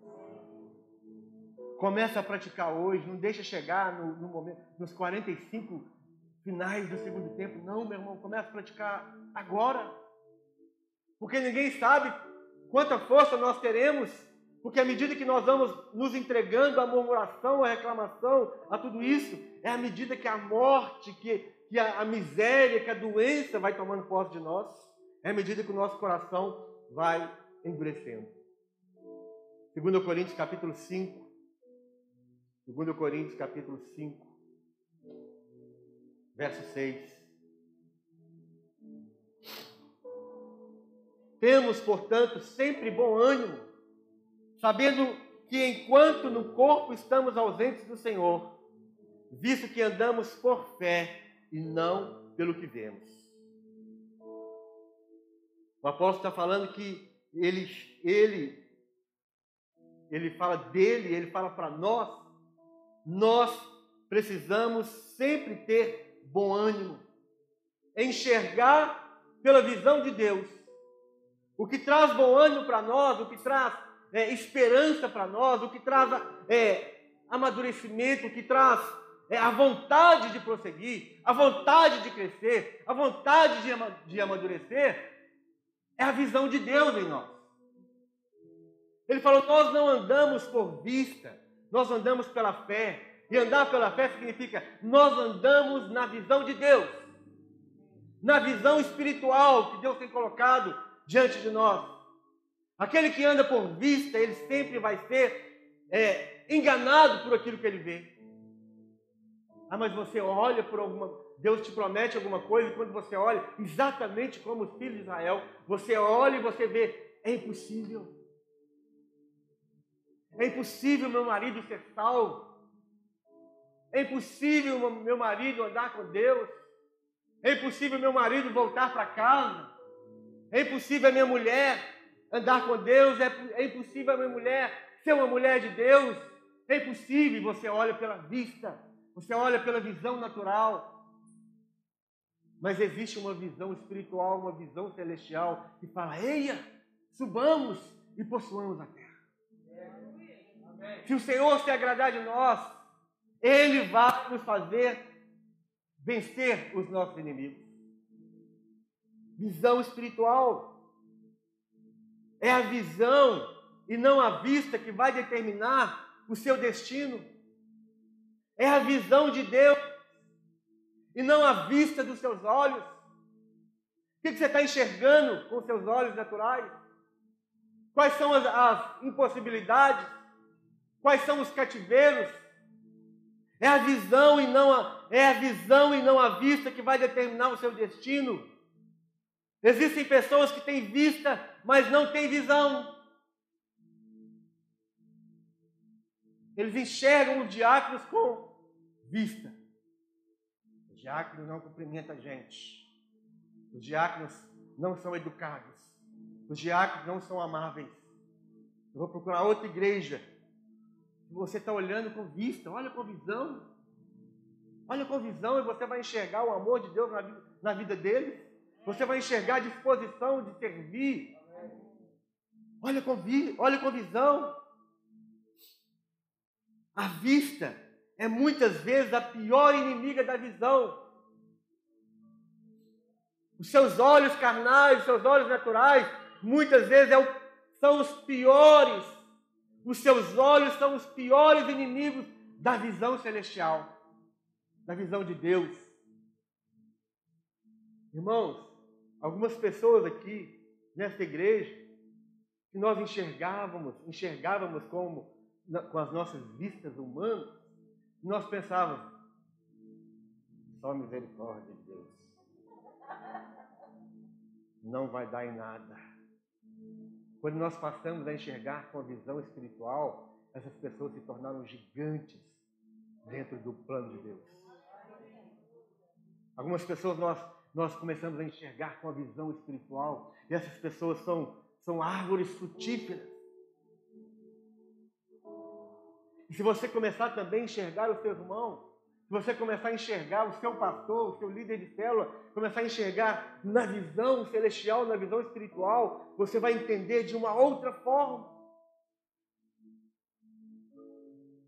Começa a praticar hoje, não deixa chegar no, no momento, nos 45 finais do segundo tempo. Não, meu irmão, começa a praticar agora. Porque ninguém sabe quanta força nós teremos, porque à medida que nós vamos nos entregando à murmuração, à reclamação, a tudo isso, é à medida que a morte, que, que a, a miséria, que a doença vai tomando posse de nós, é à medida que o nosso coração vai endurecendo. 2 Coríntios capítulo 5. 2 Coríntios capítulo 5, verso 6. Temos, portanto, sempre bom ânimo, sabendo que enquanto no corpo estamos ausentes do Senhor, visto que andamos por fé e não pelo que vemos. O apóstolo está falando que ele, ele, ele fala dele, ele fala para nós. Nós precisamos sempre ter bom ânimo, enxergar pela visão de Deus. O que traz bom ânimo para nós, o que traz é, esperança para nós, o que traz é, amadurecimento, o que traz é, a vontade de prosseguir, a vontade de crescer, a vontade de, de amadurecer, é a visão de Deus em nós. Ele falou: Nós não andamos por vista, nós andamos pela fé. E andar pela fé significa nós andamos na visão de Deus, na visão espiritual que Deus tem colocado diante de nós. Aquele que anda por vista, ele sempre vai ser é, enganado por aquilo que ele vê. Ah, mas você olha por alguma, Deus te promete alguma coisa e quando você olha, exatamente como os filhos de Israel, você olha e você vê, é impossível. É impossível meu marido ser salvo. É impossível meu marido andar com Deus. É impossível meu marido voltar para casa. É impossível a minha mulher andar com Deus. É, é impossível a minha mulher ser uma mulher de Deus. É impossível. Você olha pela vista. Você olha pela visão natural. Mas existe uma visão espiritual, uma visão celestial que fala: eia, subamos e possuamos a terra. Se o Senhor se agradar de nós, Ele vai nos fazer vencer os nossos inimigos. Visão espiritual. É a visão e não a vista que vai determinar o seu destino. É a visão de Deus e não a vista dos seus olhos. O que você está enxergando com seus olhos naturais? Quais são as, as impossibilidades? Quais são os cativeiros? É a visão e não a, é a visão e não a vista que vai determinar o seu destino. Existem pessoas que têm vista, mas não têm visão. Eles enxergam os diáconos com vista. O diácono não cumprimenta a gente. Os diáconos não são educados. Os diáconos não são amáveis. Eu vou procurar outra igreja. Você está olhando com vista, olha com visão. Olha com visão e você vai enxergar o amor de Deus na vida, na vida deles. Você vai enxergar a disposição de servir. Olha com, vi, olha com visão. A vista é muitas vezes a pior inimiga da visão. Os seus olhos carnais, os seus olhos naturais, muitas vezes é o, são os piores. Os seus olhos são os piores inimigos da visão celestial, da visão de Deus. Irmãos, algumas pessoas aqui nesta igreja que nós enxergávamos, enxergávamos como com as nossas vistas humanas, nós pensávamos, só misericórdia de Deus não vai dar em nada. Quando nós passamos a enxergar com a visão espiritual, essas pessoas se tornaram gigantes dentro do plano de Deus. Algumas pessoas nós, nós começamos a enxergar com a visão espiritual, e essas pessoas são, são árvores frutíferas. E se você começar também a enxergar os seus irmãos se você começar a enxergar o seu pastor, o seu líder de célula, começar a enxergar na visão celestial, na visão espiritual, você vai entender de uma outra forma.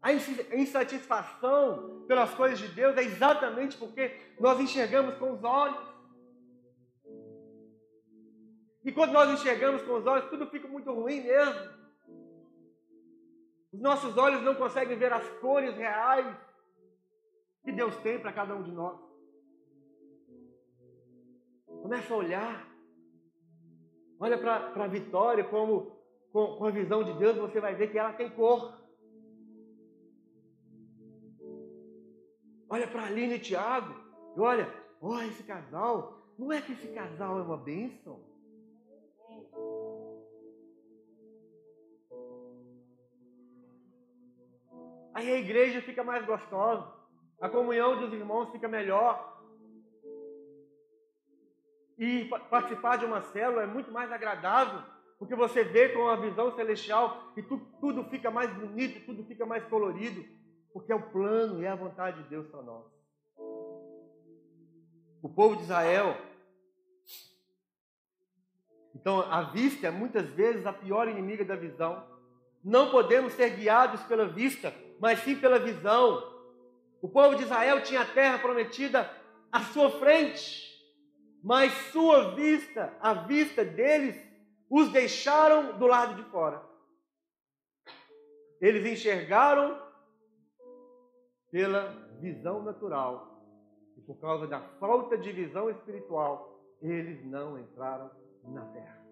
A insatisfação pelas coisas de Deus é exatamente porque nós enxergamos com os olhos. E quando nós enxergamos com os olhos, tudo fica muito ruim mesmo. Os nossos olhos não conseguem ver as cores reais que Deus tem para cada um de nós. Começa a olhar. Olha para a vitória como com, com a visão de Deus, você vai ver que ela tem cor. Olha para Aline e Tiago. E olha, olha esse casal. Não é que esse casal é uma bênção? Aí a igreja fica mais gostosa a comunhão dos irmãos fica melhor. E participar de uma célula é muito mais agradável, porque você vê com a visão celestial e tu, tudo fica mais bonito, tudo fica mais colorido, porque é o plano e é a vontade de Deus para nós. O povo de Israel. Então, a vista é muitas vezes a pior inimiga da visão. Não podemos ser guiados pela vista, mas sim pela visão. O povo de Israel tinha a terra prometida à sua frente, mas sua vista, a vista deles, os deixaram do lado de fora. Eles enxergaram pela visão natural. E por causa da falta de visão espiritual, eles não entraram na terra.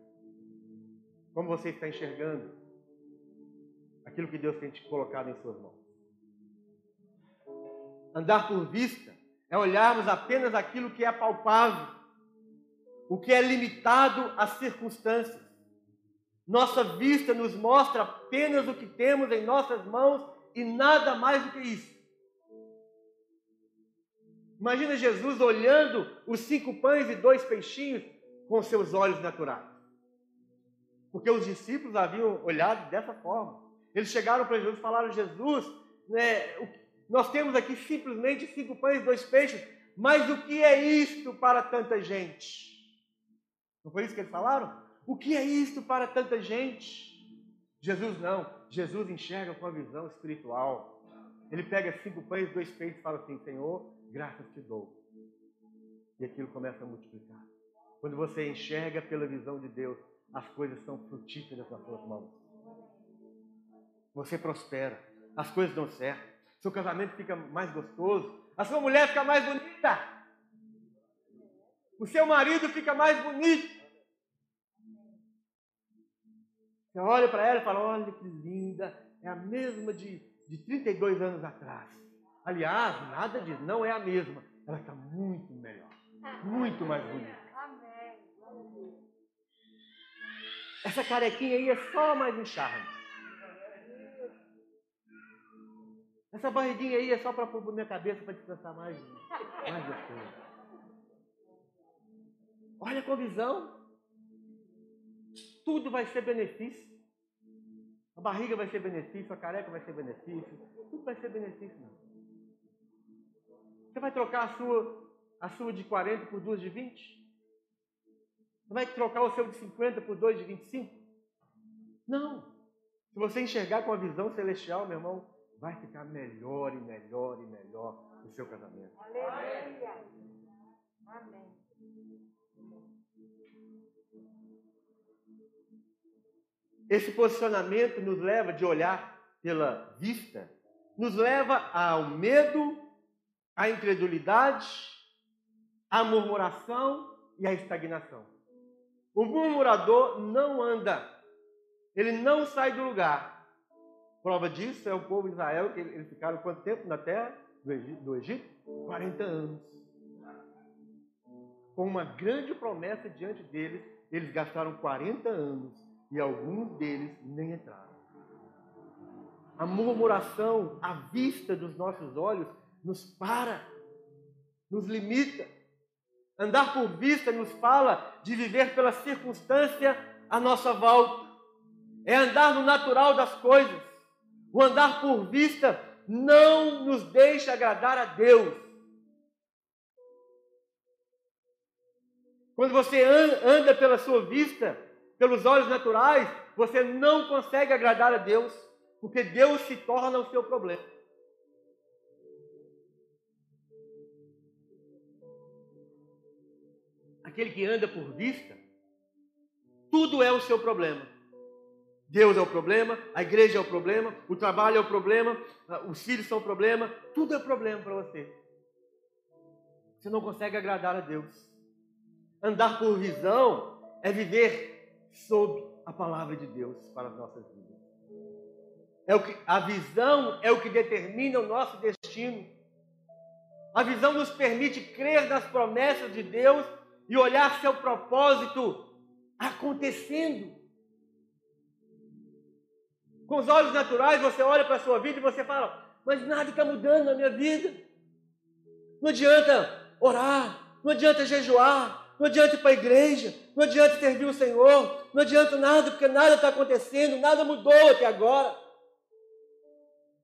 Como você está enxergando aquilo que Deus tem te colocado em suas mãos? Andar por vista é olharmos apenas aquilo que é palpável, o que é limitado às circunstâncias. Nossa vista nos mostra apenas o que temos em nossas mãos e nada mais do que isso. Imagina Jesus olhando os cinco pães e dois peixinhos com seus olhos naturais. Porque os discípulos haviam olhado dessa forma. Eles chegaram para Jesus e falaram: Jesus, né, nós temos aqui simplesmente cinco pães e dois peixes, mas o que é isto para tanta gente? Não foi isso que eles falaram? O que é isto para tanta gente? Jesus não. Jesus enxerga com a visão espiritual. Ele pega cinco pães e dois peixes e fala assim: Senhor, graças te dou. E aquilo começa a multiplicar. Quando você enxerga pela visão de Deus, as coisas são frutíferas nas suas mãos. Você prospera, as coisas dão certo, seu casamento fica mais gostoso, a sua mulher fica mais bonita, o seu marido fica mais bonito. Você olha para ela e fala: Olha que linda, é a mesma de, de 32 anos atrás. Aliás, nada disso, não é a mesma. Ela está muito melhor, muito mais bonita. Essa carequinha aí é só mais um charme. Essa barriguinha aí é só para pôr minha cabeça para descansar mais, mais gostoso. Olha com visão. Tudo vai ser benefício. A barriga vai ser benefício, a careca vai ser benefício. Tudo vai ser benefício, não. Você vai trocar a sua, a sua de 40 por duas de 20? Você vai trocar o seu de 50 por dois de 25? Não. Se você enxergar com a visão celestial, meu irmão, vai ficar melhor e melhor e melhor o seu casamento. Aleluia. Amém. Esse posicionamento nos leva de olhar pela vista, nos leva ao medo, à incredulidade, à murmuração e à estagnação. O murmurador não anda, ele não sai do lugar. Prova disso é o povo de Israel, que eles ficaram quanto tempo na terra do Egito? 40 anos. Com uma grande promessa diante deles, eles gastaram 40 anos e alguns deles nem entraram. A murmuração à vista dos nossos olhos nos para, nos limita. Andar por vista nos fala de viver pela circunstância à nossa volta. É andar no natural das coisas. O andar por vista não nos deixa agradar a Deus. Quando você anda pela sua vista, pelos olhos naturais, você não consegue agradar a Deus, porque Deus se torna o seu problema. Aquele que anda por vista, tudo é o seu problema. Deus é o problema, a igreja é o problema, o trabalho é o problema, os filhos são o problema, tudo é problema para você. Você não consegue agradar a Deus. Andar por visão é viver sob a palavra de Deus para as nossas vidas. É o que, a visão é o que determina o nosso destino. A visão nos permite crer nas promessas de Deus e olhar seu propósito acontecendo. Com os olhos naturais, você olha para a sua vida e você fala: Mas nada está mudando na minha vida. Não adianta orar, não adianta jejuar, não adianta ir para a igreja, não adianta servir o Senhor, não adianta nada, porque nada está acontecendo, nada mudou até agora.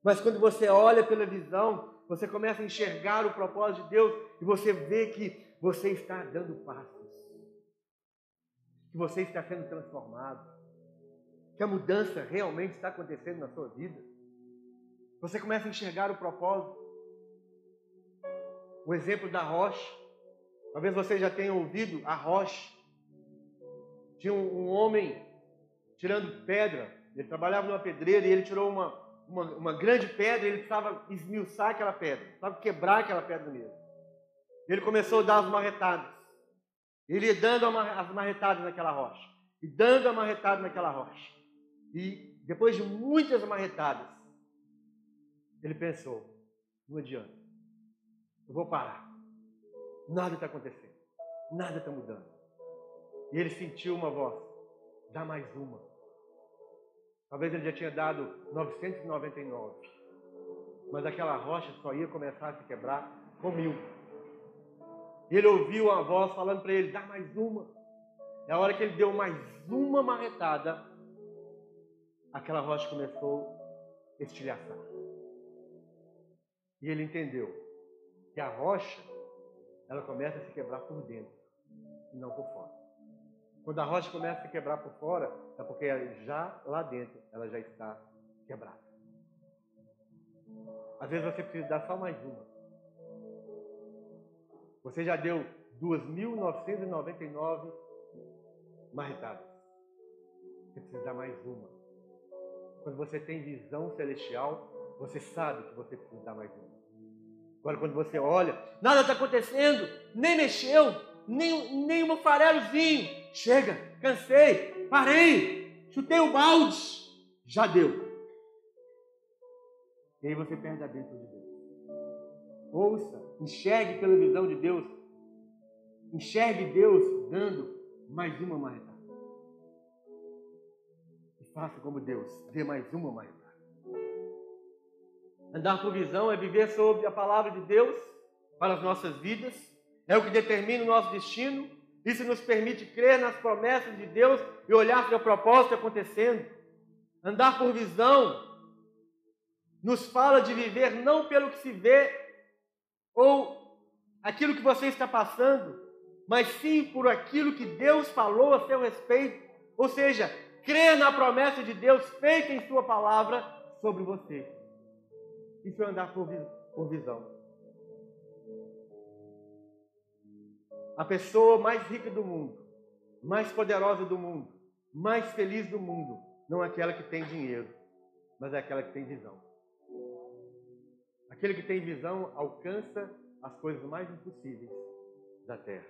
Mas quando você olha pela visão, você começa a enxergar o propósito de Deus e você vê que você está dando passos, que você está sendo transformado, que a mudança realmente está acontecendo na sua vida. Você começa a enxergar o propósito. O exemplo da rocha. Talvez você já tenha ouvido a rocha. Tinha um, um homem tirando pedra. Ele trabalhava numa pedreira e ele tirou uma, uma, uma grande pedra e ele precisava esmiuçar aquela pedra, precisava quebrar aquela pedra mesmo. Ele começou a dar as marretadas. Ele ia dando as marretadas naquela rocha. E dando a marretada naquela rocha. E depois de muitas marretadas, ele pensou: não adianta, eu vou parar. Nada está acontecendo. Nada está mudando. E ele sentiu uma voz: dá mais uma. Talvez ele já tinha dado 999. Mas aquela rocha só ia começar a se quebrar com mil. Ele ouviu a voz falando para ele: dá mais uma. É a hora que ele deu mais uma marretada, aquela rocha começou a estilhaçar. E ele entendeu que a rocha ela começa a se quebrar por dentro e não por fora. Quando a rocha começa a se quebrar por fora, é porque já lá dentro ela já está quebrada. Às vezes você precisa dar só mais uma. Você já deu 2.999 marretadas. você precisa dar mais uma. Quando você tem visão celestial, você sabe que você precisa dar mais uma. Agora, quando você olha, nada está acontecendo, nem mexeu, nem, nem um farelozinho. Chega, cansei, parei, chutei o balde, já deu. E aí você perde a bênção de Deus. Ouça, enxergue pela visão de Deus. Enxergue Deus dando mais uma marretada. Faça como Deus, dê mais uma marretada. Andar por visão é viver sob a palavra de Deus para as nossas vidas, é o que determina o nosso destino. Isso nos permite crer nas promessas de Deus e olhar para o propósito acontecendo. Andar por visão nos fala de viver não pelo que se vê ou aquilo que você está passando, mas sim por aquilo que Deus falou a seu respeito. Ou seja, crer na promessa de Deus feita em Sua palavra sobre você. Isso é andar por, visão. A pessoa mais rica do mundo, mais poderosa do mundo, mais feliz do mundo, não é aquela que tem dinheiro, mas é aquela que tem visão. Aquele que tem visão alcança as coisas mais impossíveis da terra.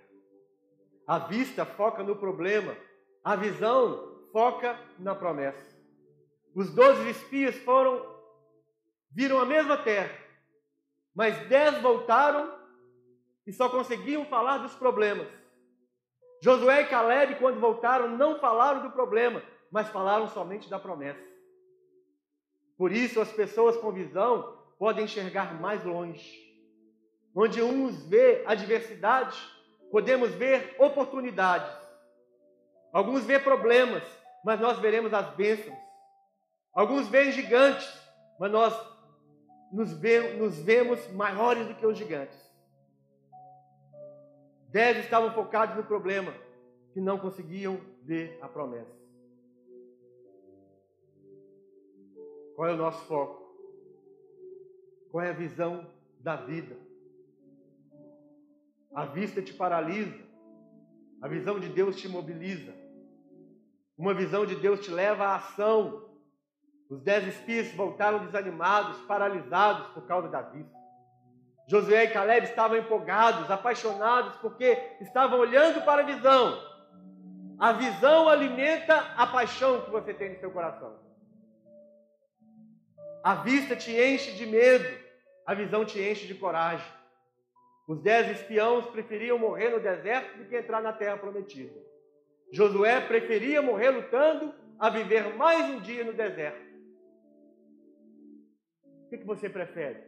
A vista foca no problema, a visão foca na promessa. Os doze espias foram viram a mesma terra, mas dez voltaram e só conseguiam falar dos problemas. Josué e Caleb, quando voltaram, não falaram do problema, mas falaram somente da promessa. Por isso, as pessoas com visão podem enxergar mais longe. Onde uns vê adversidade, podemos ver oportunidades. Alguns vê problemas, mas nós veremos as bênçãos. Alguns veem gigantes, mas nós nos, nos vemos maiores do que os gigantes. Dez estavam focados no problema, que não conseguiam ver a promessa. Qual é o nosso foco? Qual é a visão da vida? A vista te paralisa, a visão de Deus te mobiliza. Uma visão de Deus te leva à ação, os dez espias voltaram desanimados, paralisados por causa da vista. Josué e Caleb estavam empolgados, apaixonados, porque estavam olhando para a visão. A visão alimenta a paixão que você tem no seu coração. A vista te enche de medo, a visão te enche de coragem. Os dez espiãos preferiam morrer no deserto do que entrar na terra prometida. Josué preferia morrer lutando a viver mais um dia no deserto. O que, você prefere?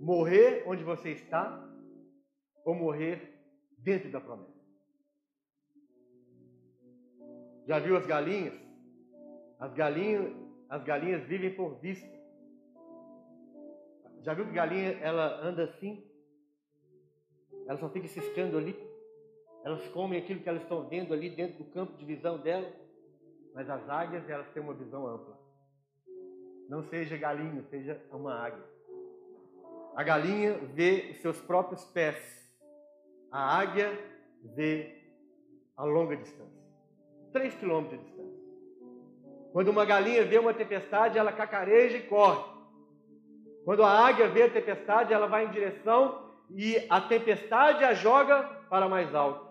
Morrer onde você está ou morrer dentro da promessa? Já viu as galinhas? As galinhas, as galinhas vivem por vista. Já viu que galinha ela anda assim? Ela só fica ciscando ali. Elas comem aquilo que elas estão vendo ali dentro do campo de visão dela. Mas as águias elas têm uma visão ampla. Não seja galinha, seja uma águia. A galinha vê os seus próprios pés. A águia vê a longa distância. Três quilômetros de distância. Quando uma galinha vê uma tempestade, ela cacareja e corre. Quando a águia vê a tempestade, ela vai em direção e a tempestade a joga para mais alto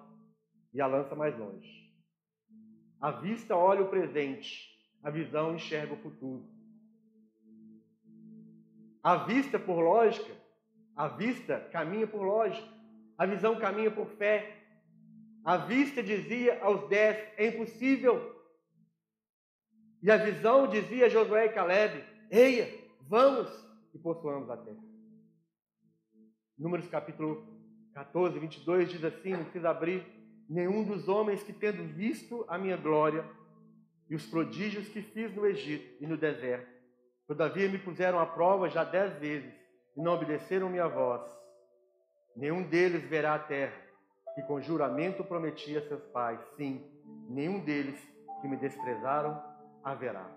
e a lança mais longe. A vista olha o presente, a visão enxerga o futuro. A vista por lógica, a vista caminha por lógica, a visão caminha por fé. A vista dizia aos dez: é impossível. E a visão dizia a Josué e Caleb: eia, vamos e possuamos a terra. Números capítulo 14, 22 diz assim: não precisa abrir. Nenhum dos homens que, tendo visto a minha glória e os prodígios que fiz no Egito e no deserto, Todavia me puseram à prova já dez vezes e não obedeceram minha voz. Nenhum deles verá a terra que com juramento prometi a seus pais. Sim, nenhum deles que me desprezaram haverá.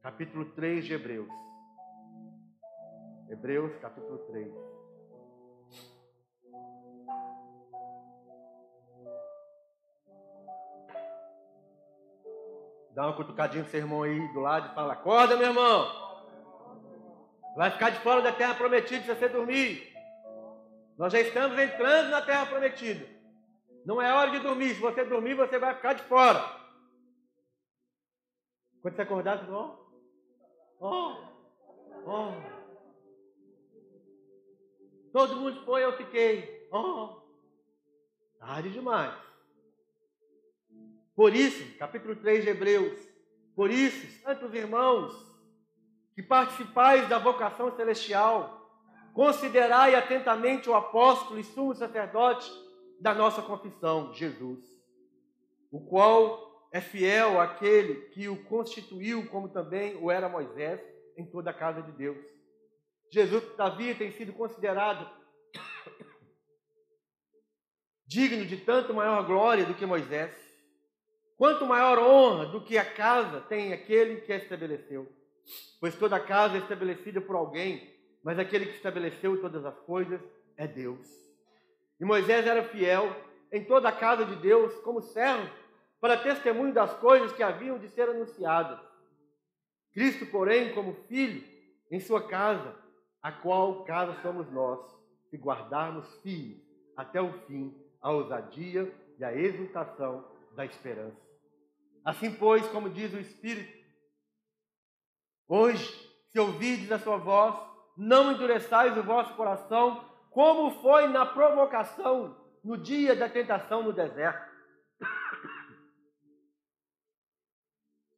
Capítulo 3 de Hebreus. Hebreus, capítulo 3. Dá uma cutucadinha pro seu irmão aí do lado e fala: Acorda, meu irmão. Vai ficar de fora da terra prometida se você dormir. Nós já estamos entrando na terra prometida. Não é hora de dormir. Se você dormir, você vai ficar de fora. Quando você acordar, você fala: Oh, oh. Todo mundo foi, eu fiquei. Oh, tarde demais. Por isso, capítulo 3 de Hebreus, por isso, santos irmãos, que participais da vocação celestial, considerai atentamente o apóstolo e sumo sacerdote da nossa confissão, Jesus, o qual é fiel àquele que o constituiu, como também o era Moisés, em toda a casa de Deus. Jesus, todavia, tem sido considerado (coughs) digno de tanto maior glória do que Moisés. Quanto maior honra do que a casa tem aquele que a estabeleceu. Pois toda casa é estabelecida por alguém, mas aquele que estabeleceu todas as coisas é Deus. E Moisés era fiel em toda a casa de Deus como servo para testemunho das coisas que haviam de ser anunciadas. Cristo, porém, como filho em sua casa, a qual casa somos nós, se guardarmos firmes até o fim a ousadia e a exultação da esperança. Assim, pois, como diz o Espírito, hoje, se ouvirdes a sua voz, não endureçais o vosso coração, como foi na provocação no dia da tentação no deserto. (coughs)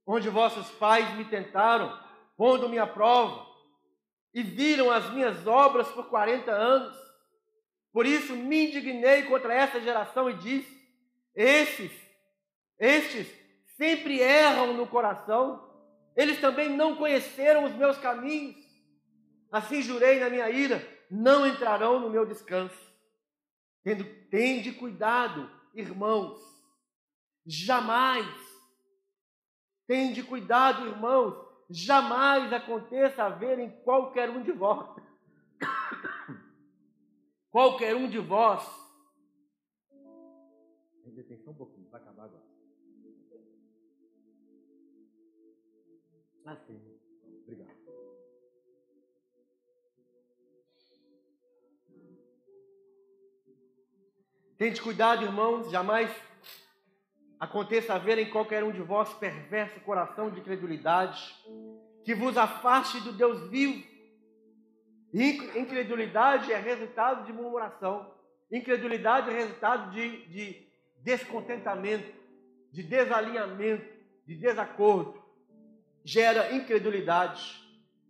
Onde vossos pais me tentaram, pondo-me à prova, e viram as minhas obras por 40 anos. Por isso me indignei contra essa geração e disse: Estes, estes sempre erram no coração, eles também não conheceram os meus caminhos. Assim jurei na minha ira: não entrarão no meu descanso. Tendo, tende cuidado, irmãos, jamais, tende cuidado, irmãos, jamais aconteça haver em qualquer um de vós, (coughs) qualquer um de vós, Assim, obrigado. Tente cuidado, irmãos, jamais aconteça haver em qualquer um de vós perverso coração de credulidade, que vos afaste do Deus vivo. Incredulidade é resultado de murmuração. Incredulidade é resultado de, de descontentamento, de desalinhamento, de desacordo. Gera incredulidade.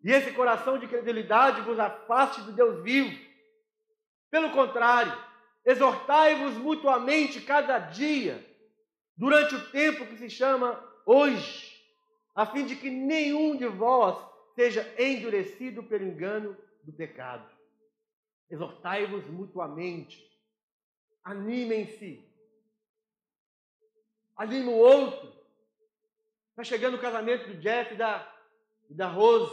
E esse coração de credulidade vos afaste do Deus vivo. Pelo contrário, exortai-vos mutuamente cada dia durante o tempo que se chama hoje, a fim de que nenhum de vós seja endurecido pelo engano do pecado. Exortai-vos mutuamente, animem-se, anime o outro. Está chegando o casamento do Jeff e da, da Rose.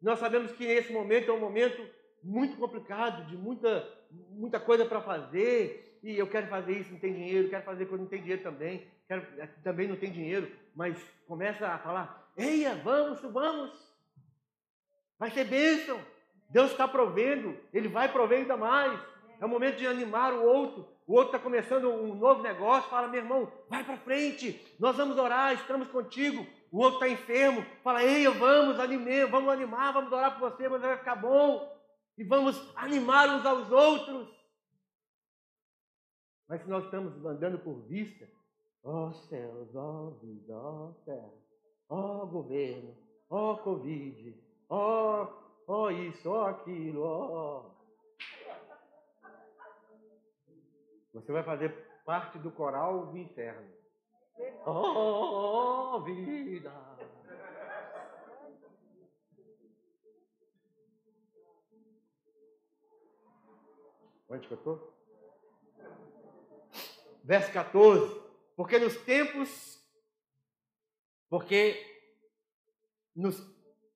Nós sabemos que esse momento é um momento muito complicado, de muita, muita coisa para fazer, e eu quero fazer isso, não tem dinheiro, quero fazer quando não tem dinheiro também, quero, também não tem dinheiro, mas começa a falar, eia, vamos, vamos, vai ser bênção, Deus está provendo, Ele vai prover ainda mais, é o momento de animar o outro, o outro está começando um novo negócio, fala, meu irmão, vai para frente, nós vamos orar, estamos contigo, o outro está enfermo, fala, eia, vamos, anime, vamos animar, vamos orar por você, mas vai ficar bom, e vamos animar uns aos outros, mas se nós estamos andando por vista, ó oh, céus, ó oh, vida, ó oh, terra, ó governo, ó Covid, ó ó isso, ó aquilo, ó. Você vai fazer parte do coral do inferno. Ó vida. Onde que eu estou? verso 14. Porque nos tempos, porque nos,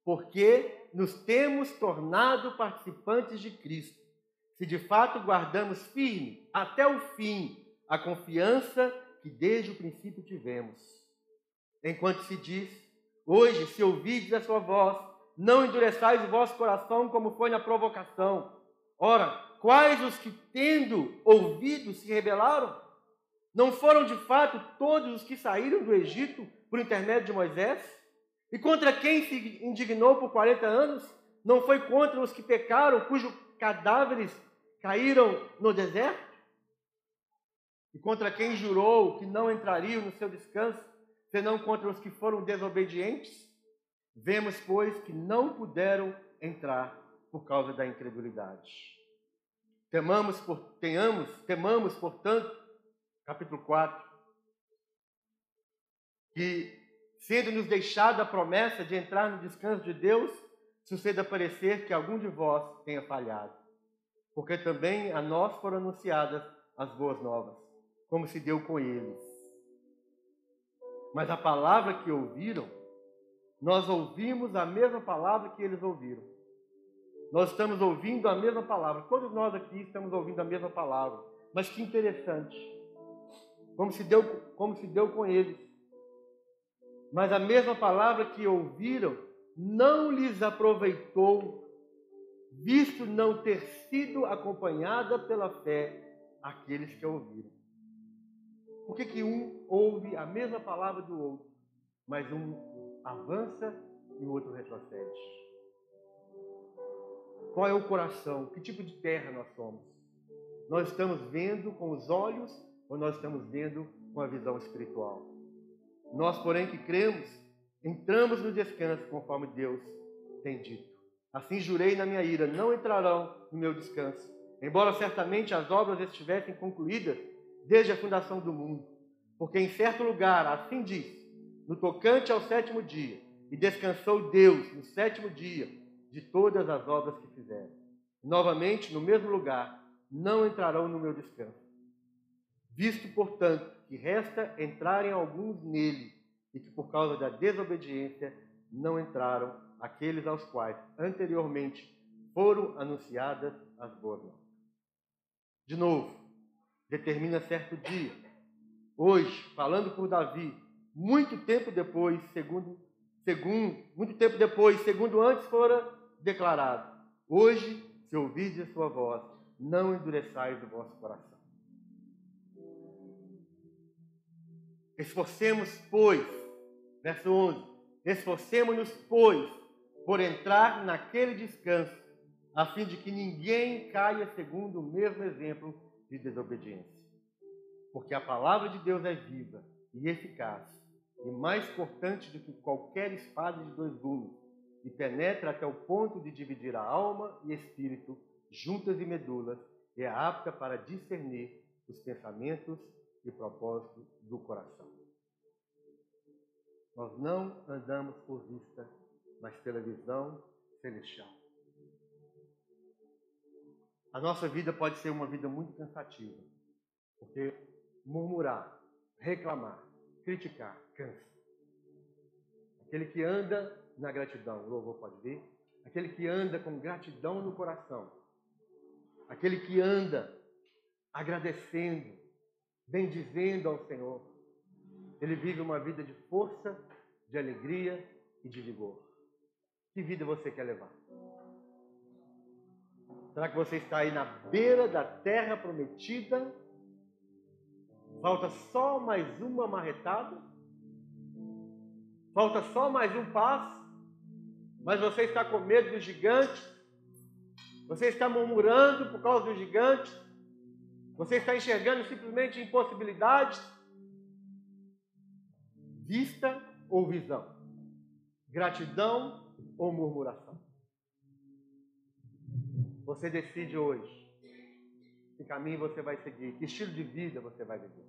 porque nos temos tornado participantes de Cristo, se de fato guardamos firme até o fim a confiança que desde o princípio tivemos. enquanto se diz: Hoje, se ouvides a sua voz, não endureçais o vosso coração como foi na provocação. Ora, quais os que, tendo ouvido, se rebelaram? Não foram de fato todos os que saíram do Egito por intermédio de Moisés? E contra quem se indignou por 40 anos? Não foi contra os que pecaram, cujos cadáveres caíram no deserto? E contra quem jurou que não entrariam no seu descanso, senão contra os que foram desobedientes? Vemos, pois, que não puderam entrar por causa da incredulidade. Temamos, por, tenhamos, temamos, portanto, capítulo 4, que, sendo-nos deixada a promessa de entrar no descanso de Deus, suceda parecer que algum de vós tenha falhado. Porque também a nós foram anunciadas as boas novas, como se deu com eles. Mas a palavra que ouviram, nós ouvimos a mesma palavra que eles ouviram. Nós estamos ouvindo a mesma palavra. Todos nós aqui estamos ouvindo a mesma palavra. Mas que interessante. Como se deu, como se deu com eles. Mas a mesma palavra que ouviram não lhes aproveitou, visto não ter sido acompanhada pela fé aqueles que a ouviram. Por que, que um ouve a mesma palavra do outro, mas um avança e o outro retrocede? Qual é o coração? Que tipo de terra nós somos? Nós estamos vendo com os olhos ou nós estamos vendo com a visão espiritual? Nós, porém, que cremos, entramos no descanso conforme Deus tem dito. Assim jurei na minha ira: não entrarão no meu descanso, embora certamente as obras estivessem concluídas desde a fundação do mundo. Porque em certo lugar, assim diz, no tocante ao sétimo dia, e descansou Deus no sétimo dia de todas as obras que fizeram. Novamente, no mesmo lugar, não entrarão no meu descanso. Visto, portanto, que resta entrarem alguns nele, e que por causa da desobediência não entraram aqueles aos quais anteriormente foram anunciadas as boas novas. De novo, determina certo dia, hoje, falando por Davi, muito tempo depois, segundo, segundo, muito tempo depois, segundo antes fora declarado, hoje, se ouvides a sua voz, não endureçais o vosso coração. Esforcemos, pois, verso 11: esforcemos-nos, pois, por entrar naquele descanso, a fim de que ninguém caia segundo o mesmo exemplo de desobediência. Porque a palavra de Deus é viva e eficaz, e mais cortante do que qualquer espada de dois gumes, e penetra até o ponto de dividir a alma e espírito, juntas e medulas, e é apta para discernir os pensamentos e propósito do coração. Nós não andamos por vista, mas pela visão celestial. A nossa vida pode ser uma vida muito cansativa, porque murmurar, reclamar, criticar, cansa. Aquele que anda na gratidão, o louvor pode ver, aquele que anda com gratidão no coração, aquele que anda agradecendo, bendizendo ao Senhor, ele vive uma vida de força, de alegria e de vigor. Que vida você quer levar? Será que você está aí na beira da terra prometida? Falta só mais uma marretada? Falta só mais um passo? Mas você está com medo dos gigantes? Você está murmurando por causa dos gigantes? Você está enxergando simplesmente impossibilidades? Vista ou visão? Gratidão ou murmuração? Você decide hoje que caminho você vai seguir, que estilo de vida você vai viver.